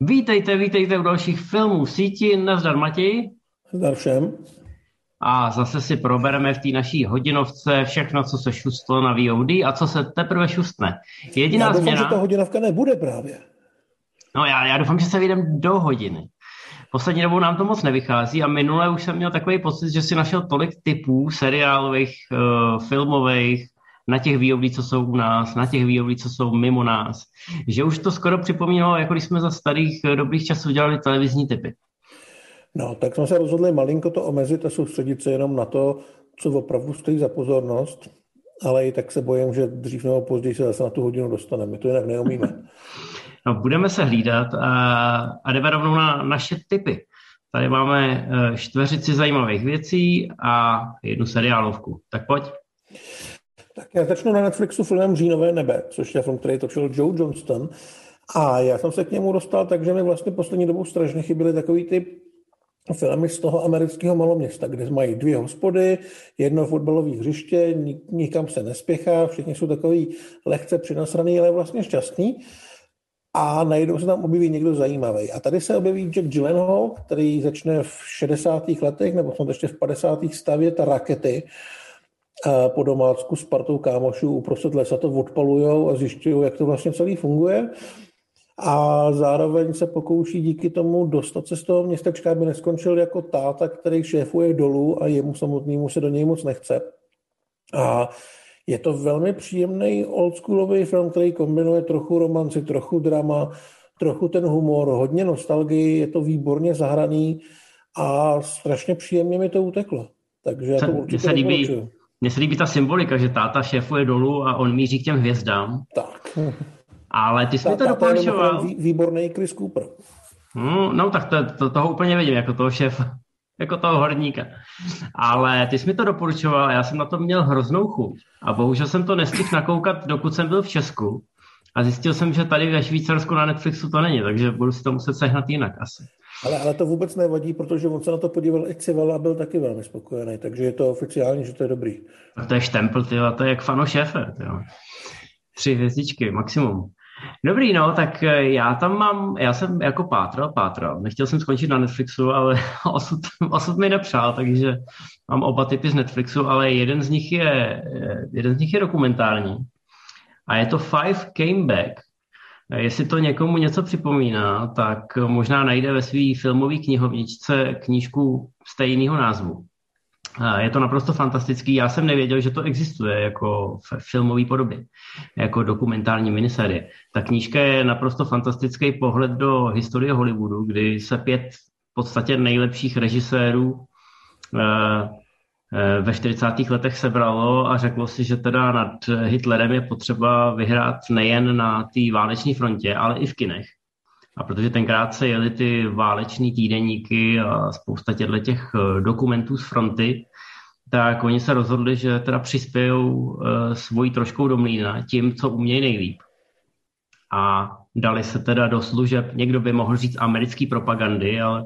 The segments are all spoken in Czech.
Vítejte, vítejte u dalších filmů v síti. Nazdar Matěj. Zdar všem. A zase si probereme v té naší hodinovce všechno, co se šustlo na VOD a co se teprve šustne. Jediná já doufám, změna... že ta hodinovka nebude právě. No já, já doufám, že se vyjdem do hodiny. Poslední dobou nám to moc nevychází a minule už jsem měl takový pocit, že si našel tolik typů seriálových, uh, filmových, na těch VOD, co jsou u nás, na těch VOD, co jsou mimo nás. Že už to skoro připomínalo, jako když jsme za starých eh, dobrých časů dělali televizní typy. No, tak jsme se rozhodli malinko to omezit a soustředit se jenom na to, co opravdu stojí za pozornost, ale i tak se bojím, že dřív nebo později se zase na tu hodinu dostaneme. My to jinak neumíme. No, budeme se hlídat a, a jdeme rovnou na naše typy. Tady máme eh, čtveřici zajímavých věcí a jednu seriálovku. Tak pojď. Tak já začnu na Netflixu filmem Říjnové nebe, což je film, který točil Joe Johnston. A já jsem se k němu dostal tak, že mi vlastně poslední dobou strašně chyběly takový ty filmy z toho amerického maloměsta, kde mají dvě hospody, jedno fotbalové hřiště, nikam se nespěchá, všichni jsou takový lehce přinasraný, ale vlastně šťastný. A najednou se tam objeví někdo zajímavý. A tady se objeví Jack Gyllenhaal, který začne v 60. letech, nebo snad ještě v 50. stavět rakety, po domácku s partou kámošů uprostřed lesa to odpalujou a zjišťují, jak to vlastně celý funguje. A zároveň se pokouší díky tomu dostat se z toho městečka, aby neskončil jako táta, který šéfuje dolů a jemu samotnému se do něj moc nechce. A je to velmi příjemný oldschoolový film, který kombinuje trochu romanci, trochu drama, trochu ten humor, hodně nostalgii, je to výborně zahraný a strašně příjemně mi to uteklo. Takže já to určitě se líbí, mně se líbí ta symbolika, že táta šéfuje dolů a on míří k těm hvězdám. Tak. Ale ty jsi mi to doporučoval. Vý, výborný Chris Cooper. Hmm, no tak to, to, toho úplně vidím, jako toho šéfa, jako toho horníka. Ale ty jsi mi to doporučoval a já jsem na to měl hroznou chuť. A bohužel jsem to nestihl nakoukat, dokud jsem byl v Česku. A zjistil jsem, že tady ve Švýcarsku na Netflixu to není, takže budu si to muset sehnat jinak asi. Ale, ale to vůbec nevadí, protože on se na to podíval i Civala a byl taky velmi spokojený, takže je to oficiální, že to je dobrý. A to je štempel, ty, to je jak fano šéfe. Tyjo. Tři hvězdičky, maximum. Dobrý, no, tak eh, já tam mám, já jsem jako pátral, pátral. Nechtěl jsem skončit na Netflixu, ale osud, osud mi nepřál, takže mám oba typy z Netflixu, ale jeden z nich je, eh, jeden z nich je dokumentární. A je to Five Came Back. Jestli to někomu něco připomíná, tak možná najde ve své filmové knihovničce knížku stejného názvu. Je to naprosto fantastický. Já jsem nevěděl, že to existuje jako v filmové podobě, jako dokumentární miniserie. Ta knížka je naprosto fantastický pohled do historie Hollywoodu, kdy se pět v podstatě nejlepších režisérů eh, ve 40. letech sebralo a řeklo si, že teda nad Hitlerem je potřeba vyhrát nejen na té váleční frontě, ale i v kinech. A protože tenkrát se jeli ty váleční týdeníky a spousta těchto těch eh, dokumentů z fronty, tak oni se rozhodli, že teda přispějou eh, svojí troškou do mlína tím, co umějí nejlíp. A dali se teda do služeb, někdo by mohl říct americký propagandy, ale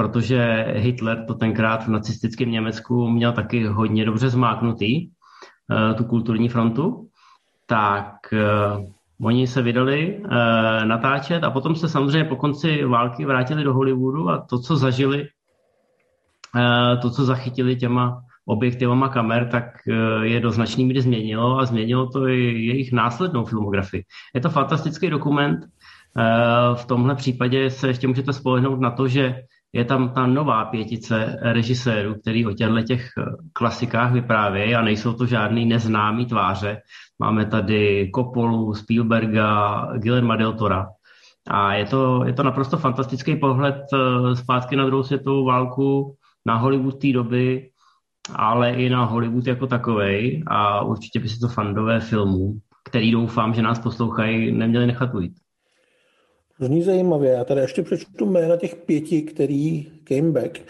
protože Hitler to tenkrát v nacistickém Německu měl taky hodně dobře zmáknutý, eh, tu kulturní frontu, tak uh, oni se vydali uh, natáčet a potom se samozřejmě po konci války vrátili do Hollywoodu a to, co zažili, to, co zachytili těma objektivama kamer, tak je do značný míry změnilo a změnilo to i jejich následnou filmografii. Je to fantastický dokument. V tomhle případě se ještě můžete spolehnout na to, že je tam ta nová pětice režisérů, který o těchto těch eh, klasikách vyprávějí a nejsou to žádný neznámý tváře. Máme tady Coppolu, Spielberga, Guillermo del Tora. A je to, je to naprosto fantastický pohled eh, zpátky na druhou světovou válku, na Hollywood té doby, ale i na Hollywood jako takovej a určitě by si to fandové filmů, který doufám, že nás poslouchají, neměli nechat ujít. Zní zajímavě. Já tady ještě přečtu jména těch pěti, který came back.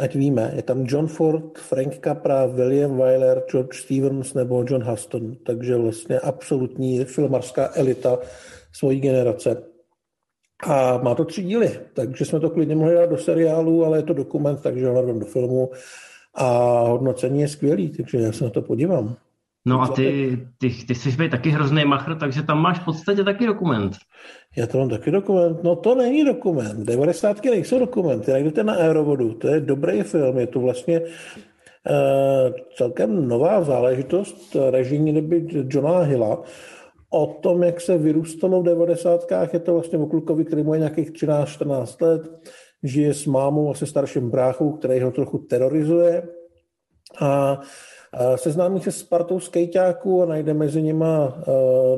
Ať víme, je tam John Ford, Frank Capra, William Wyler, George Stevens nebo John Huston. Takže vlastně absolutní filmarská elita svojí generace. A má to tři díly, takže jsme to klidně mohli dát do seriálu, ale je to dokument, takže ho do filmu. A hodnocení je skvělý, takže já se na to podívám. No a ty, ty, ty jsi být taky hrozný machr, takže tam máš v podstatě taky dokument. Já to mám taky dokument. No to není dokument. 90. nejsou dokumenty. Najdete na Aerovodu. To je dobrý film. Je to vlastně uh, celkem nová záležitost režijní doby Johna Hilla o tom, jak se vyrůstalo v 90. Je to vlastně o klukovi, který mu je nějakých 13-14 let, žije s mámou a se starším bráchou, který ho trochu terorizuje. A Seznámí se s partou skejťáků a najde mezi nima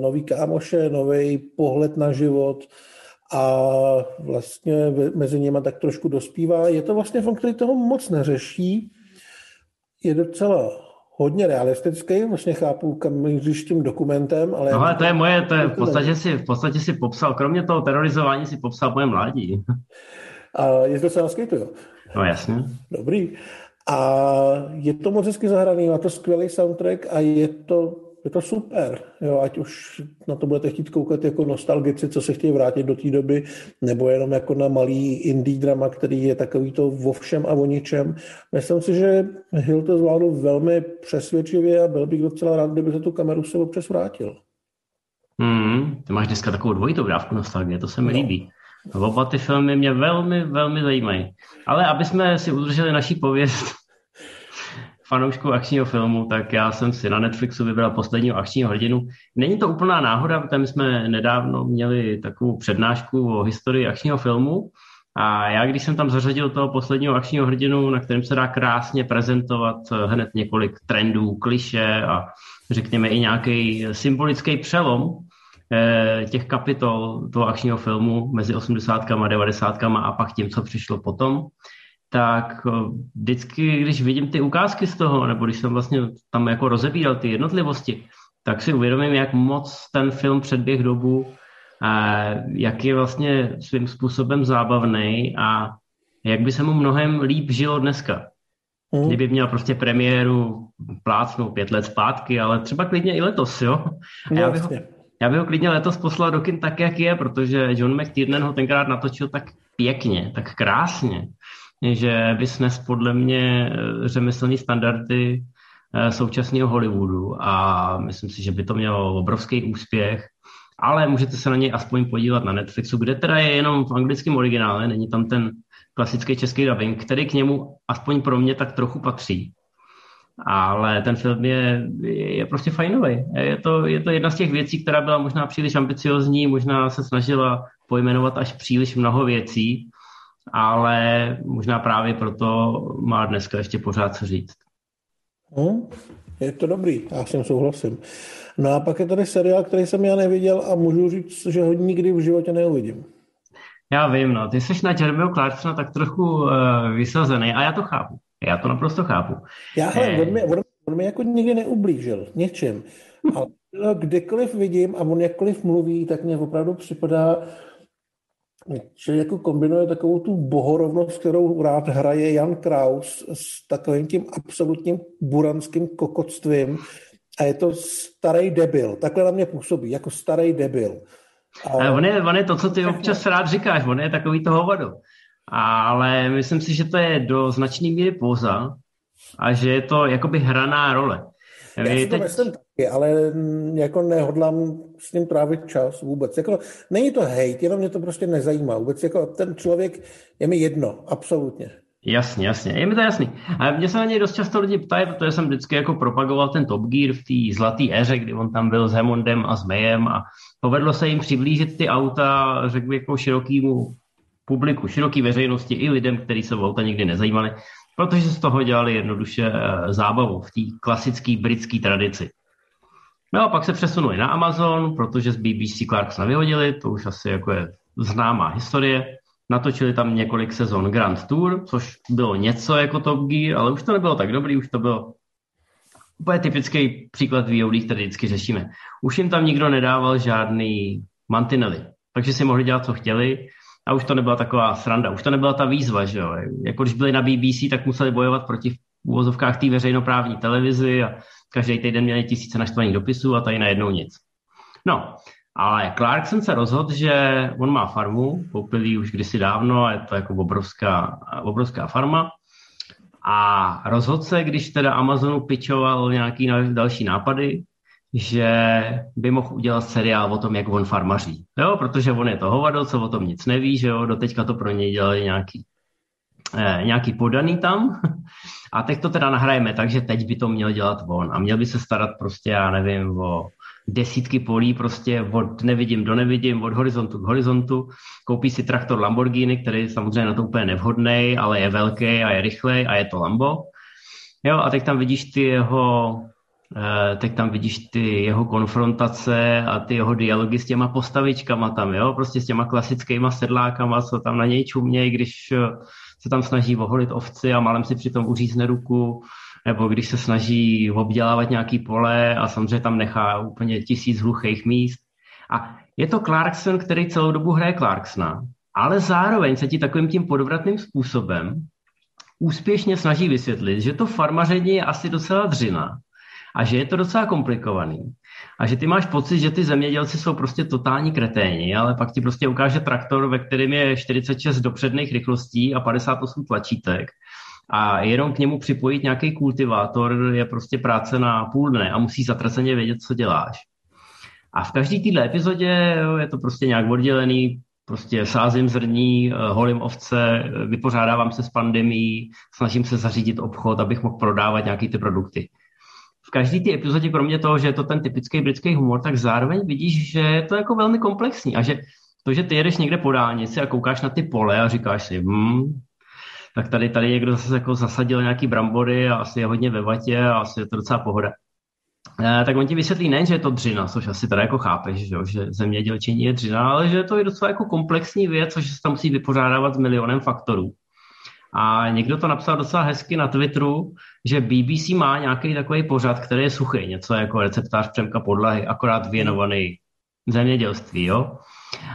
nový kámoše, nový pohled na život a vlastně mezi nimi tak trošku dospívá. Je to vlastně film, který toho moc neřeší. Je docela hodně realistický, vlastně chápu, kam míříš tím dokumentem, ale... No ale to je moje, to je, v podstatě si, v podstatě si popsal, kromě toho terorizování si popsal moje mládí. A jezdil se na skateu, jo? No jasně. Dobrý. A je to moc hezky zahraný, má to skvělý soundtrack a je to, je to super. Jo, ať už na to budete chtít koukat jako nostalgici, co se chtějí vrátit do té doby, nebo jenom jako na malý indie drama, který je takový to vo všem a o ničem. Myslím si, že Hill to zvládl velmi přesvědčivě a byl bych docela rád, kdyby se tu kameru se občas vrátil. Hmm, ty máš dneska takovou dvojitou dávku nostalgie, to se mi no. líbí. Oba ty filmy mě velmi, velmi zajímají. Ale aby jsme si udrželi naší pověst fanoušku akčního filmu, tak já jsem si na Netflixu vybral posledního akčního hrdinu. Není to úplná náhoda, protože my jsme nedávno měli takovou přednášku o historii akčního filmu a já, když jsem tam zařadil toho posledního akčního hrdinu, na kterém se dá krásně prezentovat hned několik trendů, kliše a řekněme i nějaký symbolický přelom, těch kapitol toho akčního filmu mezi 80. a 90. a pak tím, co přišlo potom, tak eh, vždycky, když vidím ty ukázky z toho, nebo když jsem vlastně tam jako rozebíral ty jednotlivosti, tak si uvědomím, jak moc ten film předběh dobu, a jak je vlastně svým způsobem zábavný a jak by se mu mnohem líp žilo dneska. Mm. Kdyby měl prostě premiéru plácnou pět let zpátky, ale třeba klidně i letos, jo? A já bych ho, já bych ho klidně letos poslal do kin tak, jak je, protože John McTiernan ho tenkrát natočil tak pěkně, tak krásně, že by snes podle mě eh, řemeslní standardy eh, současného Hollywoodu a myslím si, že by to mělo obrovský úspěch, ale můžete se na něj aspoň podívat na Netflixu, kde teda je jenom v anglickém originále, není tam ten klasický český dubbing, který k němu aspoň pro mě tak trochu patří ale ten film je, je prostě fajnový. Je to, je to jedna z těch věcí, která byla možná příliš ambiciozní, možná se snažila pojmenovat až příliš mnoho věcí, ale možná právě proto má dneska ještě pořád co říct. Hmm, je to dobrý, já s tím souhlasím. No a pak je tady seriál, který jsem já neviděl a můžu říct, že ho nikdy v životě neuvidím. Já vím, no. Ty jsi na Jeremyho Clarksona tak trochu uh, vysazený a já to chápu. Já to naprosto chápu. Já, hele, eh... on, mi, on, on mi jako nikdy neublížil něčem. Ale kdekoliv vidím a on jakkoliv mluví, tak mě opravdu připadá, že jako kombinuje takovou tu bohorovnost, kterou rád hraje Jan Kraus s takovým tím absolutním buranským kokotstvím a je to starý debil. Takhle na mě působí, jako starý debil. A... On, je, on je to, co ty občas rád říkáš, on je takový to hovado ale myslím si, že to je do značné míry poza a že je to jakoby hraná role. Já si to teď... myslím taky, ale jako nehodlám s ním trávit čas vůbec. Jako, není to hejt, jenom mě to prostě nezajímá. Vůbec jako ten člověk je mi jedno, absolutně. Jasně, jasně, je mi to jasný. A mě se na něj dost často lidi ptají, protože jsem vždycky jako propagoval ten Top Gear v té zlaté éře, kdy on tam byl s Hemondem a s Mayem a povedlo se jim přiblížit ty auta, řekl jako širokýmu publiku, široké veřejnosti i lidem, kteří se o auta nikdy nezajímali, protože z toho dělali jednoduše eh, zábavu v té klasické britské tradici. No a pak se přesunuli na Amazon, protože z BBC Clarksona vyhodili, to už asi jako je známá historie. Natočili tam několik sezon Grand Tour, což bylo něco jako Top Gear, ale už to nebylo tak dobrý, už to bylo úplně typický příklad VOD, který vždycky řešíme. Už jim tam nikdo nedával žádný mantinely, takže si mohli dělat, co chtěli a už to nebyla taková sranda, už to nebyla ta výzva, že jo. Jako když byli na BBC, tak museli bojovat proti v úvozovkách té veřejnoprávní televizi a každý týden měli tisíce naštvaných dopisů a tady najednou nic. No, ale Clarkson se rozhodl, že on má farmu, koupil ji už kdysi dávno a je to jako obrovská, obrovská farma. A rozhodl se, když teda Amazonu pičoval nějaký další nápady, že by mohl udělat seriál o tom, jak on farmaří. Jo, protože on je to hovado, co o tom nic neví, že jo, doteďka to pro něj dělali nějaký, eh, nějaký podaný tam. A teď to teda nahrajeme, takže teď by to měl dělat on. A měl by se starat prostě, já nevím, o desítky polí prostě od nevidím do nevidím, od horizontu k horizontu. Koupí si traktor Lamborghini, který samozřejmě na to úplně nevhodný, ale je velký a je rychlej a je to Lambo. Jo, a teď tam vidíš ty jeho Eh, tak tam vidíš ty jeho konfrontace a ty jeho dialogy s těma postavičkama tam, jo, prostě s těma klasickýma sedlákama, co tam na něj čumějí, když eh, se tam snaží oholit ovci a malem si přitom uřízne ruku, nebo když se snaží obdělávat nějaký pole a samozřejmě tam nechá úplně tisíc hluchých míst. A je to Clarkson, který celou dobu hraje Clarksona, ale zároveň se ti takovým tím podvratným způsobem úspěšně snaží vysvětlit, že to farmaření je asi docela dřina, a že je to docela komplikovaný. A že ty máš pocit, že ty zemědělci jsou prostě totální kreténi, ale pak ti prostě ukáže traktor, ve kterém je 46 dopředných rychlostí a 58 tlačítek a jenom k němu připojit nějaký kultivátor je prostě práce na půl dne a musí zatraceně vědět, co děláš. A v každé této epizodě jo, je to prostě nějak oddělený, prostě sázím zrní, eh, holím ovce, vypořádávám se s pandemí, snažím se zařídit obchod, abych mohl prodávat nějaké ty produkty v té epizodě, kromě toho, že je to ten typický britský humor, tak zároveň vidíš, že je to jako velmi komplexní a že to, že ty jedeš někde po dálnici a koukáš na ty pole a říkáš si, hmm, tak tady, tady někdo zase jako zasadil nějaký brambory a asi je hodně ve vatě a asi je to docela pohoda. E, tak on ti vysvětlí nejen, že je to dřina, což asi teda jako chápeš, že, že zemědělčení je dřina, ale že je to i docela jako komplexní věc, což se tam musí vypořádávat s milionem faktorů. A někdo to napsal docela hezky na Twitteru, že BBC má nějaký takový pořad, který je suchý, něco jako receptář Přemka podlahy, akorát věnovaný zemědělství, jo.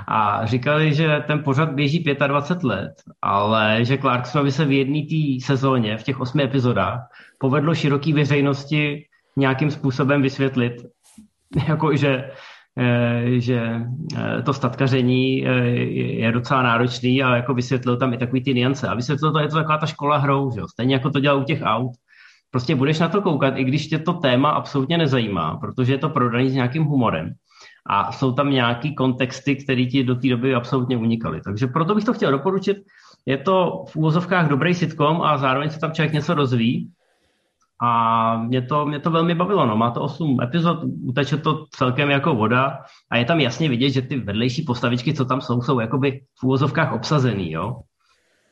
A říkali, že ten pořad běží 25 let, ale že Clarksonovi se v jedné té sezóně, v těch osmi epizodách, povedlo široký veřejnosti nějakým způsobem vysvětlit, jako že že eh, to statkaření eh, je docela náročný a jako vysvětlil tam i takový ty niance. A vysvětlil to, je to taková ta škola hrou, že jo? stejně jako to dělá u těch aut. Prostě budeš na to koukat, i když tě to téma absolutně nezajímá, protože je to prodaný s nějakým humorem. A jsou tam nějaký kontexty, které ti do té doby absolutně unikaly. Takže proto bych to chtěl doporučit. Je to v úvozovkách dobrý sitcom a zároveň se tam člověk něco rozvíjí. A mě to, mě to velmi bavilo. No. Má to 8 epizod, uteče to celkem jako voda a je tam jasně vidět, že ty vedlejší postavičky, co tam jsou, jsou jakoby v úvozovkách obsazený. Jo?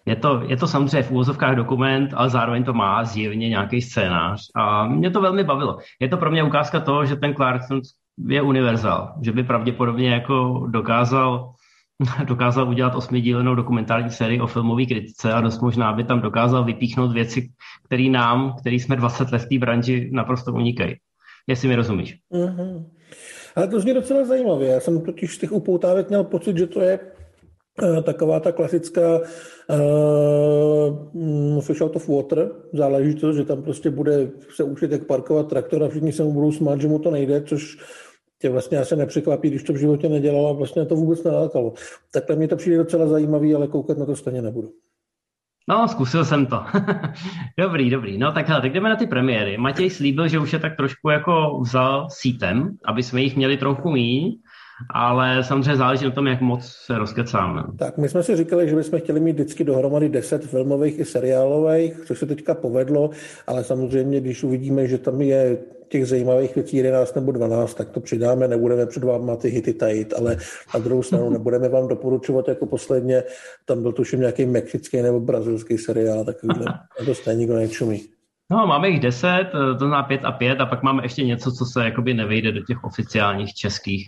Je to, je to samozřejmě v úvozovkách dokument, ale zároveň to má zjevně nějaký scénář. A mě to velmi bavilo. Je to pro mě ukázka toho, že ten Clarkson je univerzál, že by pravděpodobně jako dokázal dokázal udělat osmidílenou dokumentární sérii o filmové kritice a dost možná by tam dokázal vypíchnout věci, které nám, který jsme 20 let v té branži, naprosto unikají. Jestli mi rozumíš. Mm-hmm. Ale to zní docela zajímavě. Já jsem totiž z těch upoutávek měl pocit, že to je uh, taková ta klasická uh, Fish out of water záležitost, že tam prostě bude se učit, jak parkovat traktor a všichni se mu budou smát, že mu to nejde, což tě vlastně asi nepřekvapí, když to v životě nedělal a vlastně to vůbec nelákalo. Takhle mi to přijde docela zajímavý, ale koukat na to stejně nebudu. No, zkusil jsem to. dobrý, dobrý. No tak hele, tak jdeme na ty premiéry. Matěj slíbil, že už je tak trošku jako vzal sítem, aby jsme jich měli trochu míň, ale samozřejmě záleží na tom, jak moc se rozkecáme. Tak my jsme si říkali, že bychom chtěli mít vždycky dohromady 10 filmových i seriálových, což se teďka povedlo, ale samozřejmě, když uvidíme, že tam je těch zajímavých věcí 11 nebo 12, tak to přidáme, nebudeme před váma ty hity tajit, ale na druhou stranu nebudeme vám doporučovat jako posledně, tam byl tuším nějaký mexický nebo brazilský seriál, takovýhle, to stejně nikdo nečumí. No, máme jich 10, to znamená 5 a 5 a pak máme ještě něco, co se jakoby nevejde do těch oficiálních českých.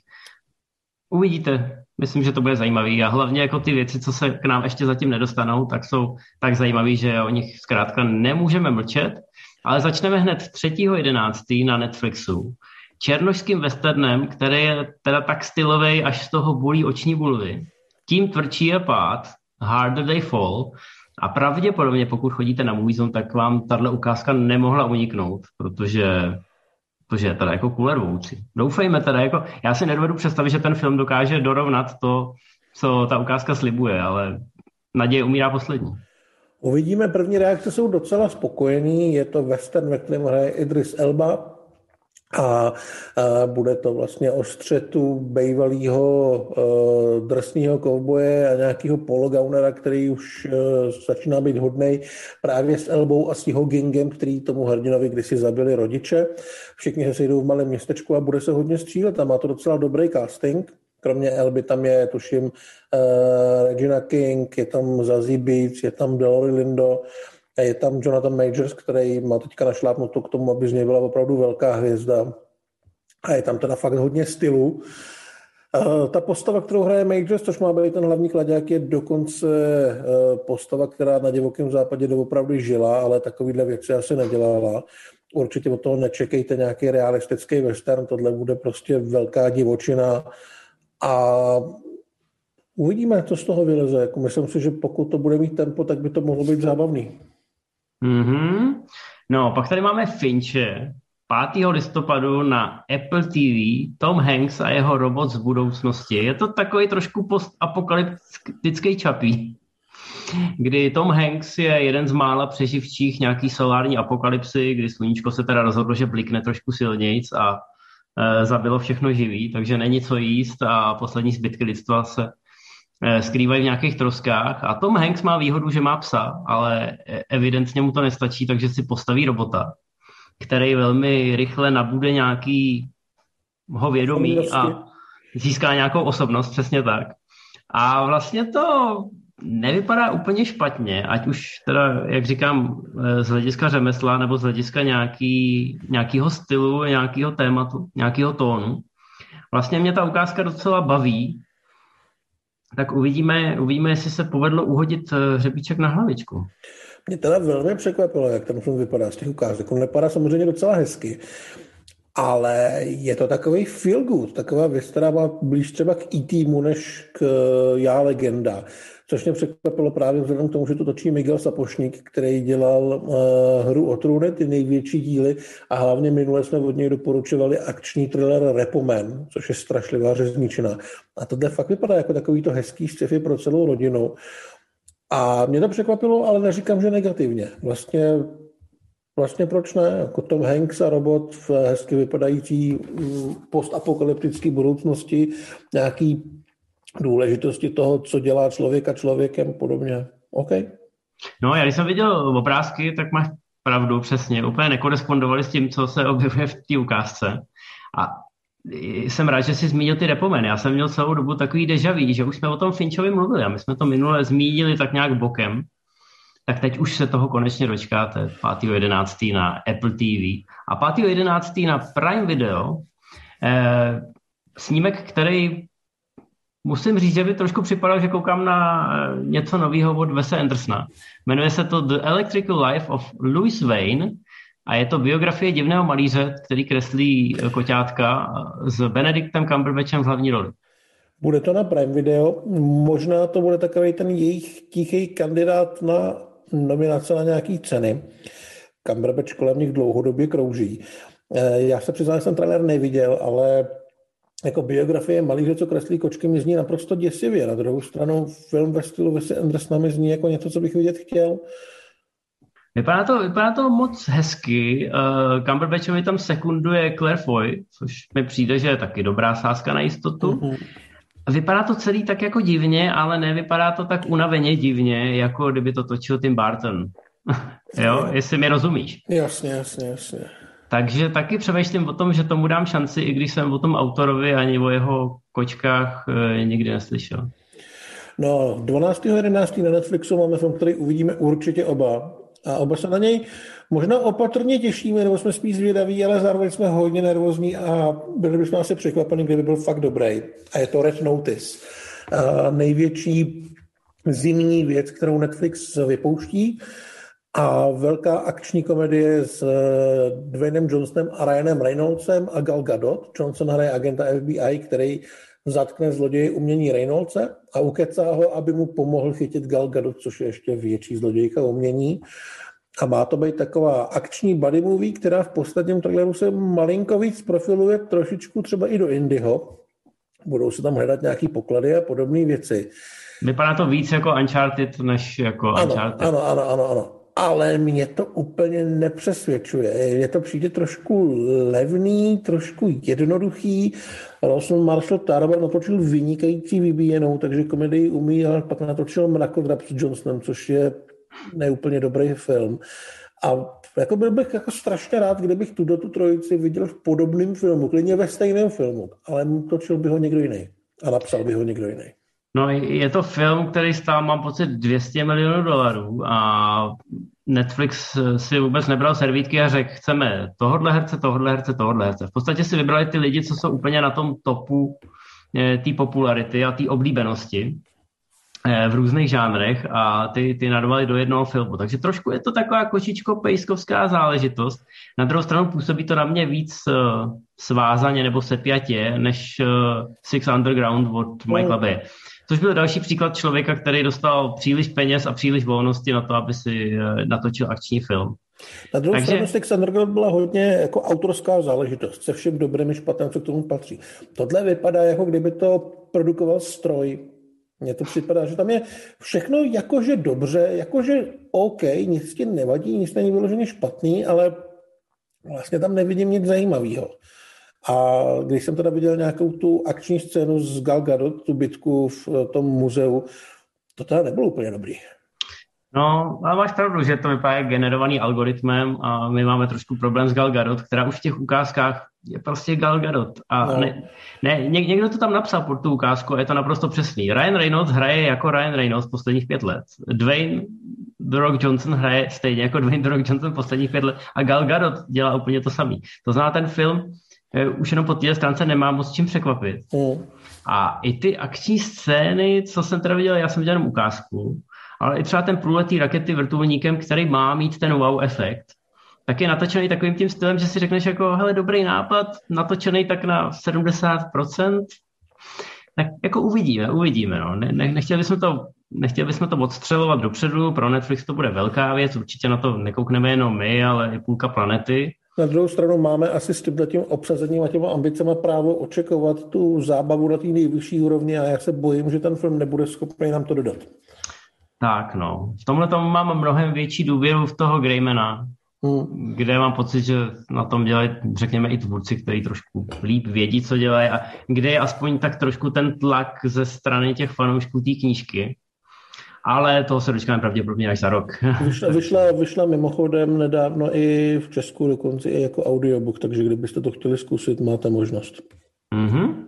Uvidíte, myslím, že to bude zajímavý a hlavně jako ty věci, co se k nám ještě zatím nedostanou, tak jsou tak zajímavé, že o nich zkrátka nemůžeme mlčet ale začneme hned 3.11. na Netflixu. Černožským westernem, který je teda tak stylový, až z toho bolí oční bulvy. Tím tvrdší je pád, Harder They Fall, a pravděpodobně, pokud chodíte na Moviezone, tak vám tahle ukázka nemohla uniknout, protože protože je teda jako kulervoucí. Doufejme teda, jako, já si nedovedu představit, že ten film dokáže dorovnat to, co ta ukázka slibuje, ale naděje umírá poslední. Uvidíme, první reakce jsou docela spokojený, je to western, ve kterém hraje Idris Elba, a bude to vlastně o střetu bývalého uh, drsného kovboje a nějakého pologaunera, který už uh, začíná být hodnej právě s Elbou a s jeho gingem, který tomu hrdinovi kdysi zabili rodiče. Všichni se sejdou v malém městečku a bude se hodně střílet a má to docela dobrý casting. Kromě Elby tam je, tuším, uh, Regina King, je tam Zazie Beats, je tam Delory Lindo, je tam Jonathan Majors, který má teďka našlápnuto k tomu, aby z něj byla opravdu velká hvězda. A je tam teda fakt hodně stylu. Uh, ta postava, kterou hraje Majors, což má být ten hlavní kladák, je dokonce uh, postava, která na divokém západě doopravdy žila, ale takovýhle věci asi nedělala. Určitě od toho nečekejte nějaký realistický western, tohle bude prostě velká divočina a uvidíme, co z toho vyleze. Jako myslím si, že pokud to bude mít tempo, tak by to mohlo být zábavný. Mm-hmm. No, pak tady máme Finche, 5. listopadu na Apple TV, Tom Hanks a jeho robot z budoucnosti. Je to takový trošku postapokalyptický čapí, kdy Tom Hanks je jeden z mála přeživčích nějaký solární apokalypsy, kdy sluníčko se teda rozhodlo, že blikne trošku silnějc a zabilo všechno živý, takže není co jíst a poslední zbytky lidstva se Eh, skrývají v nějakých troskách. A Tom Hanks má výhodu, že má psa, ale evidentně mu to nestačí, takže si postaví robota, který velmi rychle nabude nějaký ho vědomí a získá nějakou osobnost, přesně tak. A vlastně to nevypadá úplně špatně, ať už teda, jak říkám, eh, z hlediska řemesla nebo z hlediska nějaký, nějakého stylu, nějakého tématu, nějakého tónu. Vlastně mě ta ukázka docela baví, tak uvidíme, uvidíme, jestli se povedlo uhodit eh, hřebíček na hlavičku. Mě teda velmi překvapilo, jak ten film vypadá z těch ukázek. On vypadá samozřejmě docela hezky, ale je to takový feel good, taková věc, která má blíž třeba k E.T.mu než k eh, Já legenda což mě překvapilo právě vzhledem k tomu, že to točí Miguel Sapošník, který dělal uh, hru o trůny, ty největší díly a hlavně minule jsme od něj doporučovali akční thriller Repoman, což je strašlivá řezničina. A tohle fakt vypadá jako takový to hezký sci pro celou rodinu. A mě to překvapilo, ale neříkám, že negativně. Vlastně Vlastně proč ne? Jako Tom Hanks a robot v hezky vypadající mm, postapokalyptické budoucnosti, nějaký důležitosti toho, co dělá člověka člověkem podobně. OK. No, já když jsem viděl obrázky, tak máš pravdu přesně. Úplně nekorespondovali s tím, co se objevuje v té ukázce. A jsem rád, že jsi zmínil ty repomeny. Já jsem měl celou dobu takový dejaví, že už jsme o tom Finchovi mluvili a my jsme to minule zmínili tak nějak bokem. Tak teď už se toho konečně dočkáte 5.11. na Apple TV. A 5.11. na Prime Video eh, snímek, který musím říct, že by trošku připadalo, že koukám na eh, něco nového od Wesa Andersona. Jmenuje se to The Electrical Life of Louis Wayne a je to biografie divného malíře, který kreslí eh, koťátka eh, s Benediktem Cumberbatchem v hlavní roli. Bude to na Prime Video, možná to bude takový ten jejich tichý kandidát na nominace na nějaký ceny. Cumberbatch kolem nich dlouhodobě krouží. Já se přiznám, že jsem trailer neviděl, ale jako biografie malíře, co kreslí kočky, mi zní naprosto děsivě. Na druhou stranu film ve stylu Wesy Andersona mi zní jako něco, co bych vidět chtěl. Vypadá to, vypadá to moc hezky. Uh, Cumberbatchovi tam sekunduje Claire Foy, což mi přijde, že je taky dobrá sázka na jistotu. Mm-hmm. Vypadá to celý tak jako divně, ale nevypadá to tak unaveně divně, jako kdyby to točil Tim Burton. jo, jestli mi rozumíš. Jasně, jasně, jasně. Takže taky přemýšlím o tom, že tomu dám šanci, i když jsem o tom autorovi ani o jeho kočkách e, nikdy neslyšel. No, 12.11. na Netflixu máme film, který uvidíme určitě oba. A oba se na něj možná opatrně těšíme, nebo jsme spíš zvědaví, ale zároveň jsme hodně nervózní a byli bychom asi překvapeni, kdyby byl fakt dobrý. A je to Red Notice. A největší zimní věc, kterou Netflix vypouští. A velká akční komedie s eh, Dwaynem Johnsonem a Ryanem Reynoldsem a Gal Gadot. Johnson hraje agenta FBI, který zatkne zloději umění Reynoldse a ukecá ho, aby mu pomohl chytit Gal Gadot, což je ještě větší zlodějka umění. A má to být taková akční buddy movie, která v posledním traileru se malinko víc profiluje trošičku třeba i do Indyho. budou se tam hledat nějaký poklady a podobné věci. Vypadá to víc jako Uncharted, než jako ano, Uncharted. Ano, ano, ano, ano. Ale mě to úplně nepřesvědčuje. Mně to přijde trošku levný, trošku jednoduchý. Lawson Marshall Tarver natočil vynikající vybíjenou, takže komedii umí, ale pak natočil Mrakodrap s Johnsonem, což je neúplně dobrý film. A jako byl bych jako strašně rád, kdybych tu tu trojici viděl v podobném filmu, klidně ve stejném filmu, ale točil by ho někdo jiný a napsal by ho někdo jiný. No je to film, který stál, mám pocit, 200 milionů dolarů a Netflix si vůbec nebral servítky a řekl, chceme tohodle herce, tohodle herce, tohodle herce. V podstatě si vybrali ty lidi, co jsou úplně na tom topu eh, té popularity a té oblíbenosti eh, v různých žánrech a ty, ty nadvali do jednoho filmu. Takže trošku je to taková kočičko pejskovská záležitost. Na druhou stranu působí to na mě víc svázaně nebo sepjatě než Six Underground od Michaela Bay. Což byl další příklad člověka, který dostal příliš peněz a příliš volnosti na to, aby si eh, natočil akční film. Na druhou Takže... stranu Underground byla hodně jako autorská záležitost, se všem dobrým i špatným, co k tomu patří. Tohle vypadá, jako kdyby to produkoval stroj. Mně to připadá, že tam je všechno jakože dobře, jakože OK, nic ti nevadí, nic není vyloženě špatný, ale vlastně tam nevidím nic zajímavého. A když jsem teda viděl nějakou tu akční scénu z Gal Gadot, tu bitku v tom muzeu, to teda nebylo úplně dobrý. No, ale máš pravdu, že to vypadá generovaný algoritmem a my máme trošku problém s Gal Gadot, která už v těch ukázkách je prostě Gal Gadot. A no. ne, ne, ně, někdo to tam napsal pod tu ukázku a je to naprosto přesný. Ryan Reynolds hraje jako Ryan Reynolds posledních pět let. Dwayne The Rock Johnson hraje stejně jako Dwayne The Rock Johnson posledních pět let a Gal Gadot dělá úplně to samý. To zná ten film, Eh, už jenom po té stránce nemá moc čím překvapit. Mm. A i ty akční scény, co jsem teda viděl, já jsem viděl jenom ukázku, ale i třeba ten průletý rakety vrtulníkem, který má mít ten wow efekt, tak je natočený takovým tím stylem, že si řekneš jako, hele, dobrý nápad, natočený tak na 70%, tak jako uvidíme, uvidíme, no. Ne, ne, nechtěli bychom to Nechtěli bychom to odstřelovat dopředu, pro Netflix to bude velká věc, určitě na to nekoukneme jenom my, ale i půlka planety. Na druhou stranu máme asi s tím, tím obsazením a těma ambicemi právo očekovat tu zábavu na té nejvyšší úrovni a já se bojím, že ten film nebude schopný nám to dodat. Tak no, v tomhle tomu mám mnohem větší důvěru v toho Greymana, hmm. kde mám pocit, že na tom dělají, řekněme, i tvůrci, kteří trošku líp vědí, co dělají a kde je aspoň tak trošku ten tlak ze strany těch fanoušků té knížky, ale to se dočkáme pravděpodobně až za rok. Vyšla, vyšla, vyšla mimochodem nedávno i v Česku dokonce i jako audiobook, takže kdybyste to chtěli zkusit, máte možnost. Mm-hmm.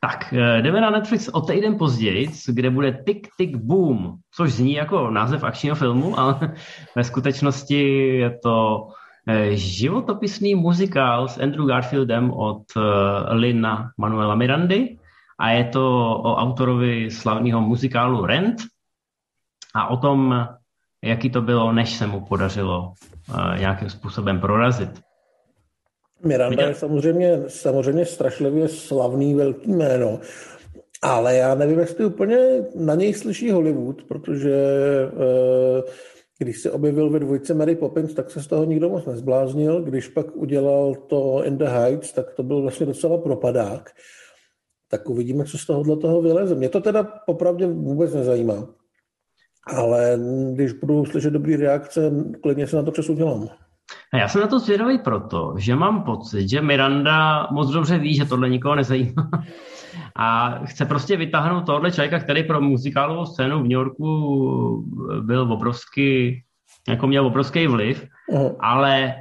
Tak, eh, jdeme na Netflix o týden později, kde bude Tick Tick Boom, což zní jako název akčního filmu, ale ve skutečnosti je to eh, životopisný muzikál s Andrew Garfieldem od eh, Lina Manuela Mirandy a je to o autorovi slavného muzikálu Rent, a o tom, jaký to bylo, než se mu podařilo uh, nějakým způsobem prorazit. Miranda je samozřejmě, samozřejmě strašlivě slavný velký jméno, ale já nevím, jestli úplně na něj slyší Hollywood, protože uh, když se objevil ve dvojce Mary Poppins, tak se z toho nikdo moc nezbláznil. Když pak udělal to In the Heights, tak to byl vlastně docela propadák. Tak uvidíme, co z tohohle toho vyleze. Mě to teda popravdě vůbec nezajímá ale když budu slyšet dobrý reakce, klidně se na to čas udělám. Já jsem na to zvědavý proto, že mám pocit, že Miranda moc dobře ví, že tohle nikoho nezajímá. A chce prostě vytáhnout tohle člověka, který pro muzikálovou scénu v New Yorku byl obrovský, jako měl obrovský vliv, uh-huh. ale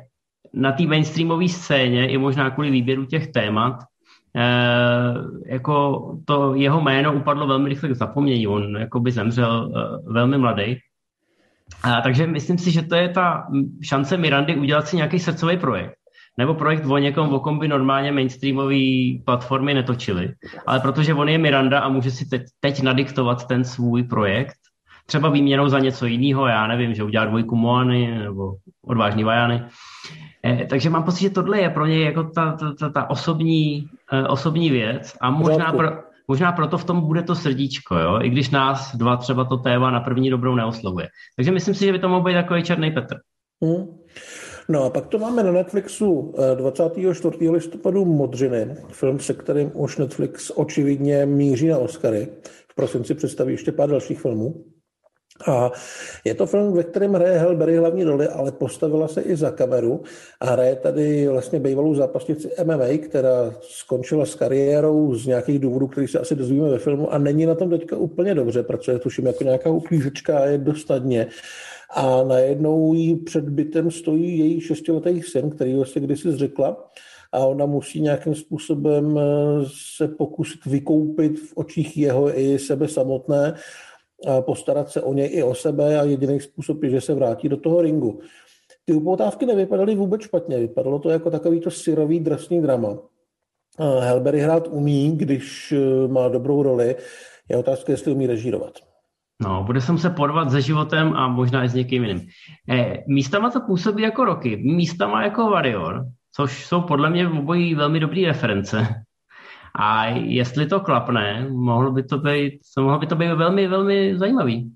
na té mainstreamové scéně i možná kvůli výběru těch témat jako to jeho jméno upadlo velmi rychle k zapomnění. On jako by zemřel eh, velmi mladý. Takže myslím si, že to je ta šance Mirandy udělat si nějaký srdcový projekt. Nebo projekt o někom, o kom by normálně mainstreamové platformy netočily. Ale protože on je Miranda a může si teď, teď nadiktovat ten svůj projekt, třeba výměnou za něco jiného, já nevím, že udělá dvojku Moany nebo odvážný Vajany, Eh, takže mám pocit, že tohle je pro něj jako ta, ta, ta, ta osobní, eh, osobní věc a možná, pro, možná proto v tom bude to srdíčko, jo? i když nás dva třeba to téma na první dobrou neoslovuje. Takže myslím si, že by to mohl být takový černý Petr. Hmm. No a pak to máme na Netflixu 24. Eh, listopadu Modřiny, film, se kterým už Netflix očividně míří na Oscary. V prosinci představí ještě pár dalších filmů. A je to film, ve kterém hraje Helberry hlavní roli, ale postavila se i za kameru a hraje tady vlastně bývalou zápasnici MMA, která skončila s kariérou z nějakých důvodů, který se asi dozvíme ve filmu a není na tom teďka úplně dobře, pracuje tuším jako nějaká uklízečka a je dostatně. A najednou jí před bytem stojí její šestiletý syn, který vlastně kdysi zřekla a ona musí nějakým způsobem eh, se pokusit vykoupit v očích jeho i sebe samotné postarat se o něj i o sebe a jediný způsob je, že se vrátí do toho ringu. Ty upoutávky nevypadaly vůbec špatně, vypadalo to jako takový to syrový drsný drama. Helbery hrát umí, když e, má dobrou roli. Je otázka, jestli umí režírovat. No, bude se muset podvat se životem a možná i s někým jiným. E, místama to působí jako roky, místama jako Warrior, což jsou podle mě obojí velmi dobré reference. A jestli to klapne, mohlo by to být, mohlo by to být velmi, velmi zajímavý.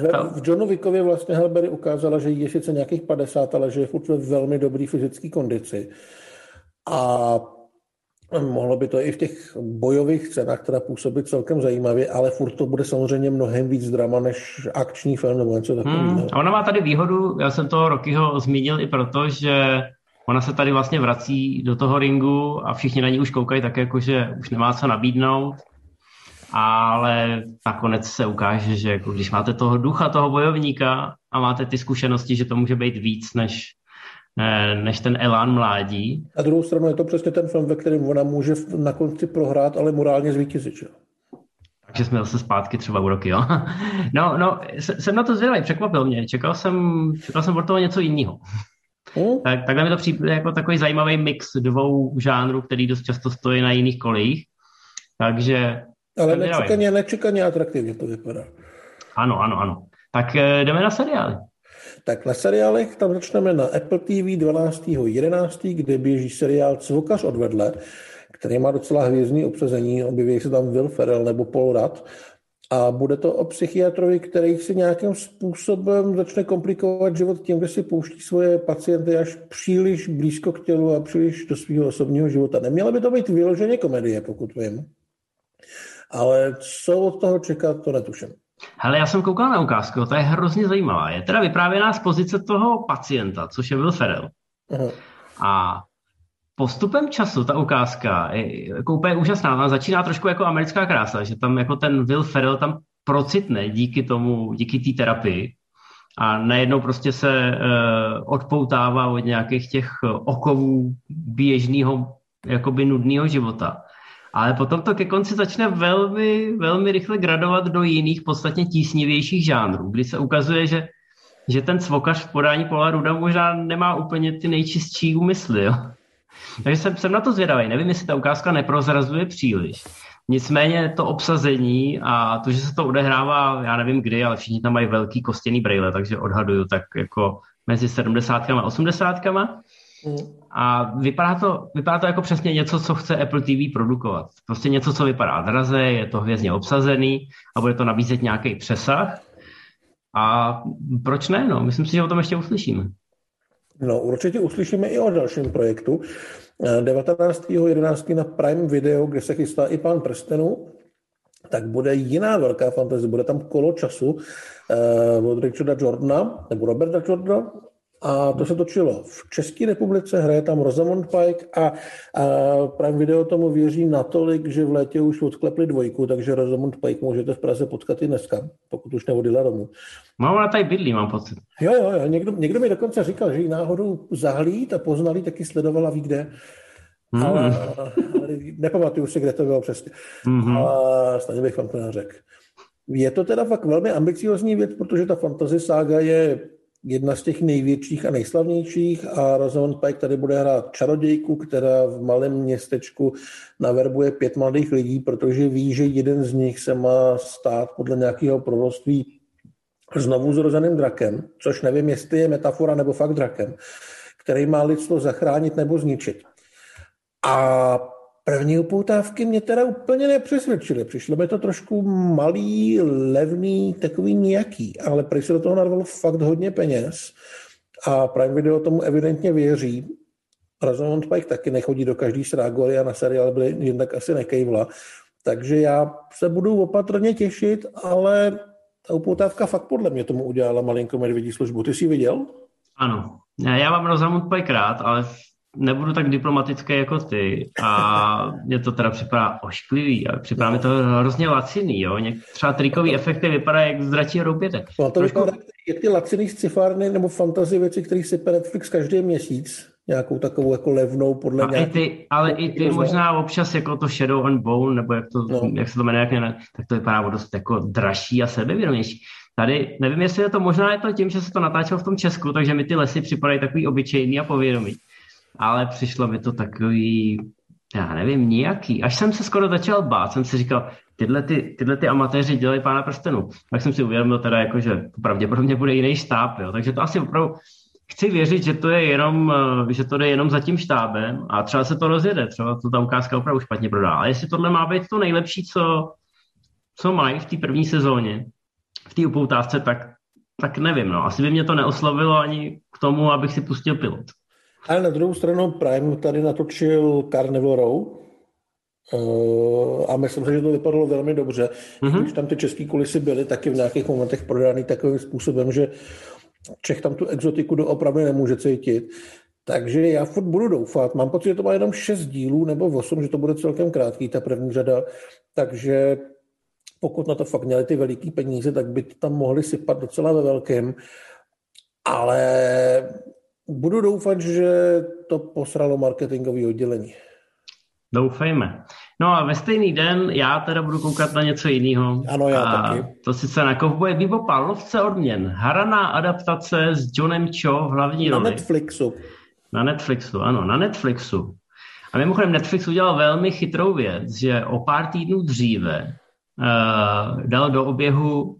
V, ta... v Johnu Wickově vlastně Helbery ukázala, že je sice nějakých 50, ale že je furt ve velmi dobrý fyzické kondici. A Mohlo by to i v těch bojových scénách teda působit celkem zajímavě, ale furt to bude samozřejmě mnohem víc drama než akční film nebo něco takového. Hmm, ona má tady výhodu, já jsem to Rockyho zmínil i proto, že Ona se tady vlastně vrací do toho ringu a všichni na ní už koukají tak jako, že už nemá co nabídnout, ale nakonec se ukáže, že jako když máte toho ducha, toho bojovníka a máte ty zkušenosti, že to může být víc než, než ten elán mládí. A druhou stranu je to přesně ten film, ve kterém ona může na konci prohrát, ale morálně zvítězit. Že? Takže jsme zase zpátky třeba u roky, jo? No, no, jsem na to zvědavý, překvapil mě. Čekal jsem, čekal jsem od toho něco jiného. Hmm? Tak, takhle mi to přijde jako takový zajímavý mix dvou žánrů, který dost často stojí na jiných kolejích. Takže... Ale nečekaně, nečekaně atraktivně to vypadá. Ano, ano, ano. Tak eh, jdeme na seriály. Tak na seriálech tam začneme na Apple TV 12.11., kde běží seriál Cvokař odvedle, který má docela hvězdný obsazení. Objeví se tam Will Ferrell nebo Paul Rudd. A bude to o psychiatrovi, který si nějakým způsobem začne komplikovat život tím, že si pouští svoje pacienty až příliš blízko k tělu a příliš do svého osobního života. Neměla by to být vyloženě komedie, pokud vím. Ale co od toho čekat, to netuším. Hele, já jsem koukal na ukázku, to je hrozně zajímavá. Je teda vyprávěná z pozice toho pacienta, což je Will Ferrell. Aha. A postupem času ta ukázka je jako úplně úžasná. Ona začíná trošku jako americká krása, že tam jako ten Will Ferrell tam procitne díky tomu, díky té terapii a najednou prostě se uh, odpoutává od nějakých těch okovů běžného, jakoby nudného života. Ale potom to ke konci začne velmi, velmi rychle gradovat do jiných, podstatně tísnivějších žánrů, kdy se ukazuje, že, že ten cvokař v podání Paula Ruda možná nemá úplně ty nejčistší úmysly. Jo? Takže jsem, jsem na to zvědavý. Nevím, jestli ta ukázka neprozrazuje příliš. Nicméně to obsazení a to, že se to odehrává, já nevím kdy, ale všichni tam mají velký kostěný brýle, takže odhaduju tak jako mezi 70 a 80 a vypadá to, vypadá to jako přesně něco, co chce Apple TV produkovat. Prostě něco, co vypadá draze, je to hvězdně obsazený a bude to nabízet nějaký přesah. A proč ne? No, myslím si, že o tom ještě uslyšíme. No, určitě uslyšíme i o dalším projektu. 19.11. na Prime Video, kde se chystá i pán prstenů, tak bude jiná velká fantazie, bude tam kolo času uh, od Richarda Jordana, nebo Roberta Jordana, a to se točilo v České republice, hraje tam Rosamund Pike a, a Prime Video tomu věří natolik, že v létě už odklepli dvojku, takže Rosamund Pike můžete v Praze potkat i dneska, pokud už neodjela domů. No, ona tady bydlí, mám pocit. Jo, jo, jo. Někdo, někdo mi dokonce říkal, že ji náhodou zahlít a poznali, taky sledovala, ví kde. Mm. Ale, ale nepamatuju si, kde to bylo přesně. Mm-hmm. A snad bych vám to neřekl. Je to teda fakt velmi ambiciozní věc, protože ta fantasy sága je jedna z těch největších a nejslavnějších a Rosamund Pike tady bude hrát čarodějku, která v malém městečku naverbuje pět mladých lidí, protože ví, že jeden z nich se má stát podle nějakého proroctví znovu zrozeným drakem, což nevím, jestli je metafora nebo fakt drakem, který má lidstvo zachránit nebo zničit. A První upoutávky mě teda úplně nepřesvědčily. Přišlo mi to trošku malý, levný, takový nějaký, ale prý se do toho narvalo fakt hodně peněz. a Prime Video tomu evidentně věří. Rosamund Pike taky nechodí do každý srágory a na seriál byly jen tak asi nekejvla. Takže já se budu opatrně těšit, ale ta upoutávka fakt podle mě tomu udělala malinko medvědí službu. Ty jsi viděl? Ano. Já mám Rosamund Pike rád, ale nebudu tak diplomatický jako ty a mě to teda připadá ošklivý a připadá mi to hrozně laciný, jo. Něk, třeba trikový efekty vypadá jak zdračí roupětek. No to Trošku... vypadá jak ty laciný scifárny nebo fantasy věci, které si Netflix každý měsíc nějakou takovou jako levnou podle a nějaký... i ty, ale i ty možná občas jako to Shadow and Bone, nebo jak, to, no. jak se to jmenuje, jak ne, tak to vypadá dost jako dražší a sebevědomější. Tady, nevím, jestli je to možná je to tím, že se to natáčelo v tom Česku, takže mi ty lesy připadají takový obyčejný a povědomý ale přišlo mi to takový, já nevím, nějaký. Až jsem se skoro začal bát, jsem si říkal, tyhle, ty, tyhle ty amatéři dělají pána prstenu. Tak jsem si uvědomil teda, jako, že pravděpodobně bude jiný štáb, jo. takže to asi opravdu chci věřit, že to je jenom, eh, že to jde jenom za tím štábem a třeba se to rozjede, třeba to ta ukázka opravdu špatně prodá. Ale jestli tohle má být to nejlepší, co, co mají v té první sezóně, v té upoutávce, tak, tak nevím. No. Asi by mě to neoslovilo ani k tomu, abych si pustil pilot. Ale na druhou stranu Prime tady natočil Carnival Row, Uh, a myslím si, že to vypadalo velmi dobře. Mm-hmm. Když tam ty české kulisy byly, taky v nějakých momentech prodány takovým způsobem, že Čech tam tu exotiku doopravdy nemůže cítit. Takže já furt budu doufat. Mám pocit, že to má jenom šest dílů nebo osm, že to bude celkem krátký, ta první řada. Takže pokud na to fakt měli ty veliký peníze, tak by to tam mohli sypat docela ve velkém. Ale Budu doufat, že to posralo marketingové oddělení. Doufejme. No a ve stejný den já teda budu koukat na něco jiného. Ano, já a taky. To sice na Kovboje Bebopa, lovce odměn. Haraná adaptace s Johnem Cho v hlavní na roli. Na Netflixu. Na Netflixu, ano, na Netflixu. A mimochodem Netflix udělal velmi chytrou věc, že o pár týdnů dříve uh, dal do oběhu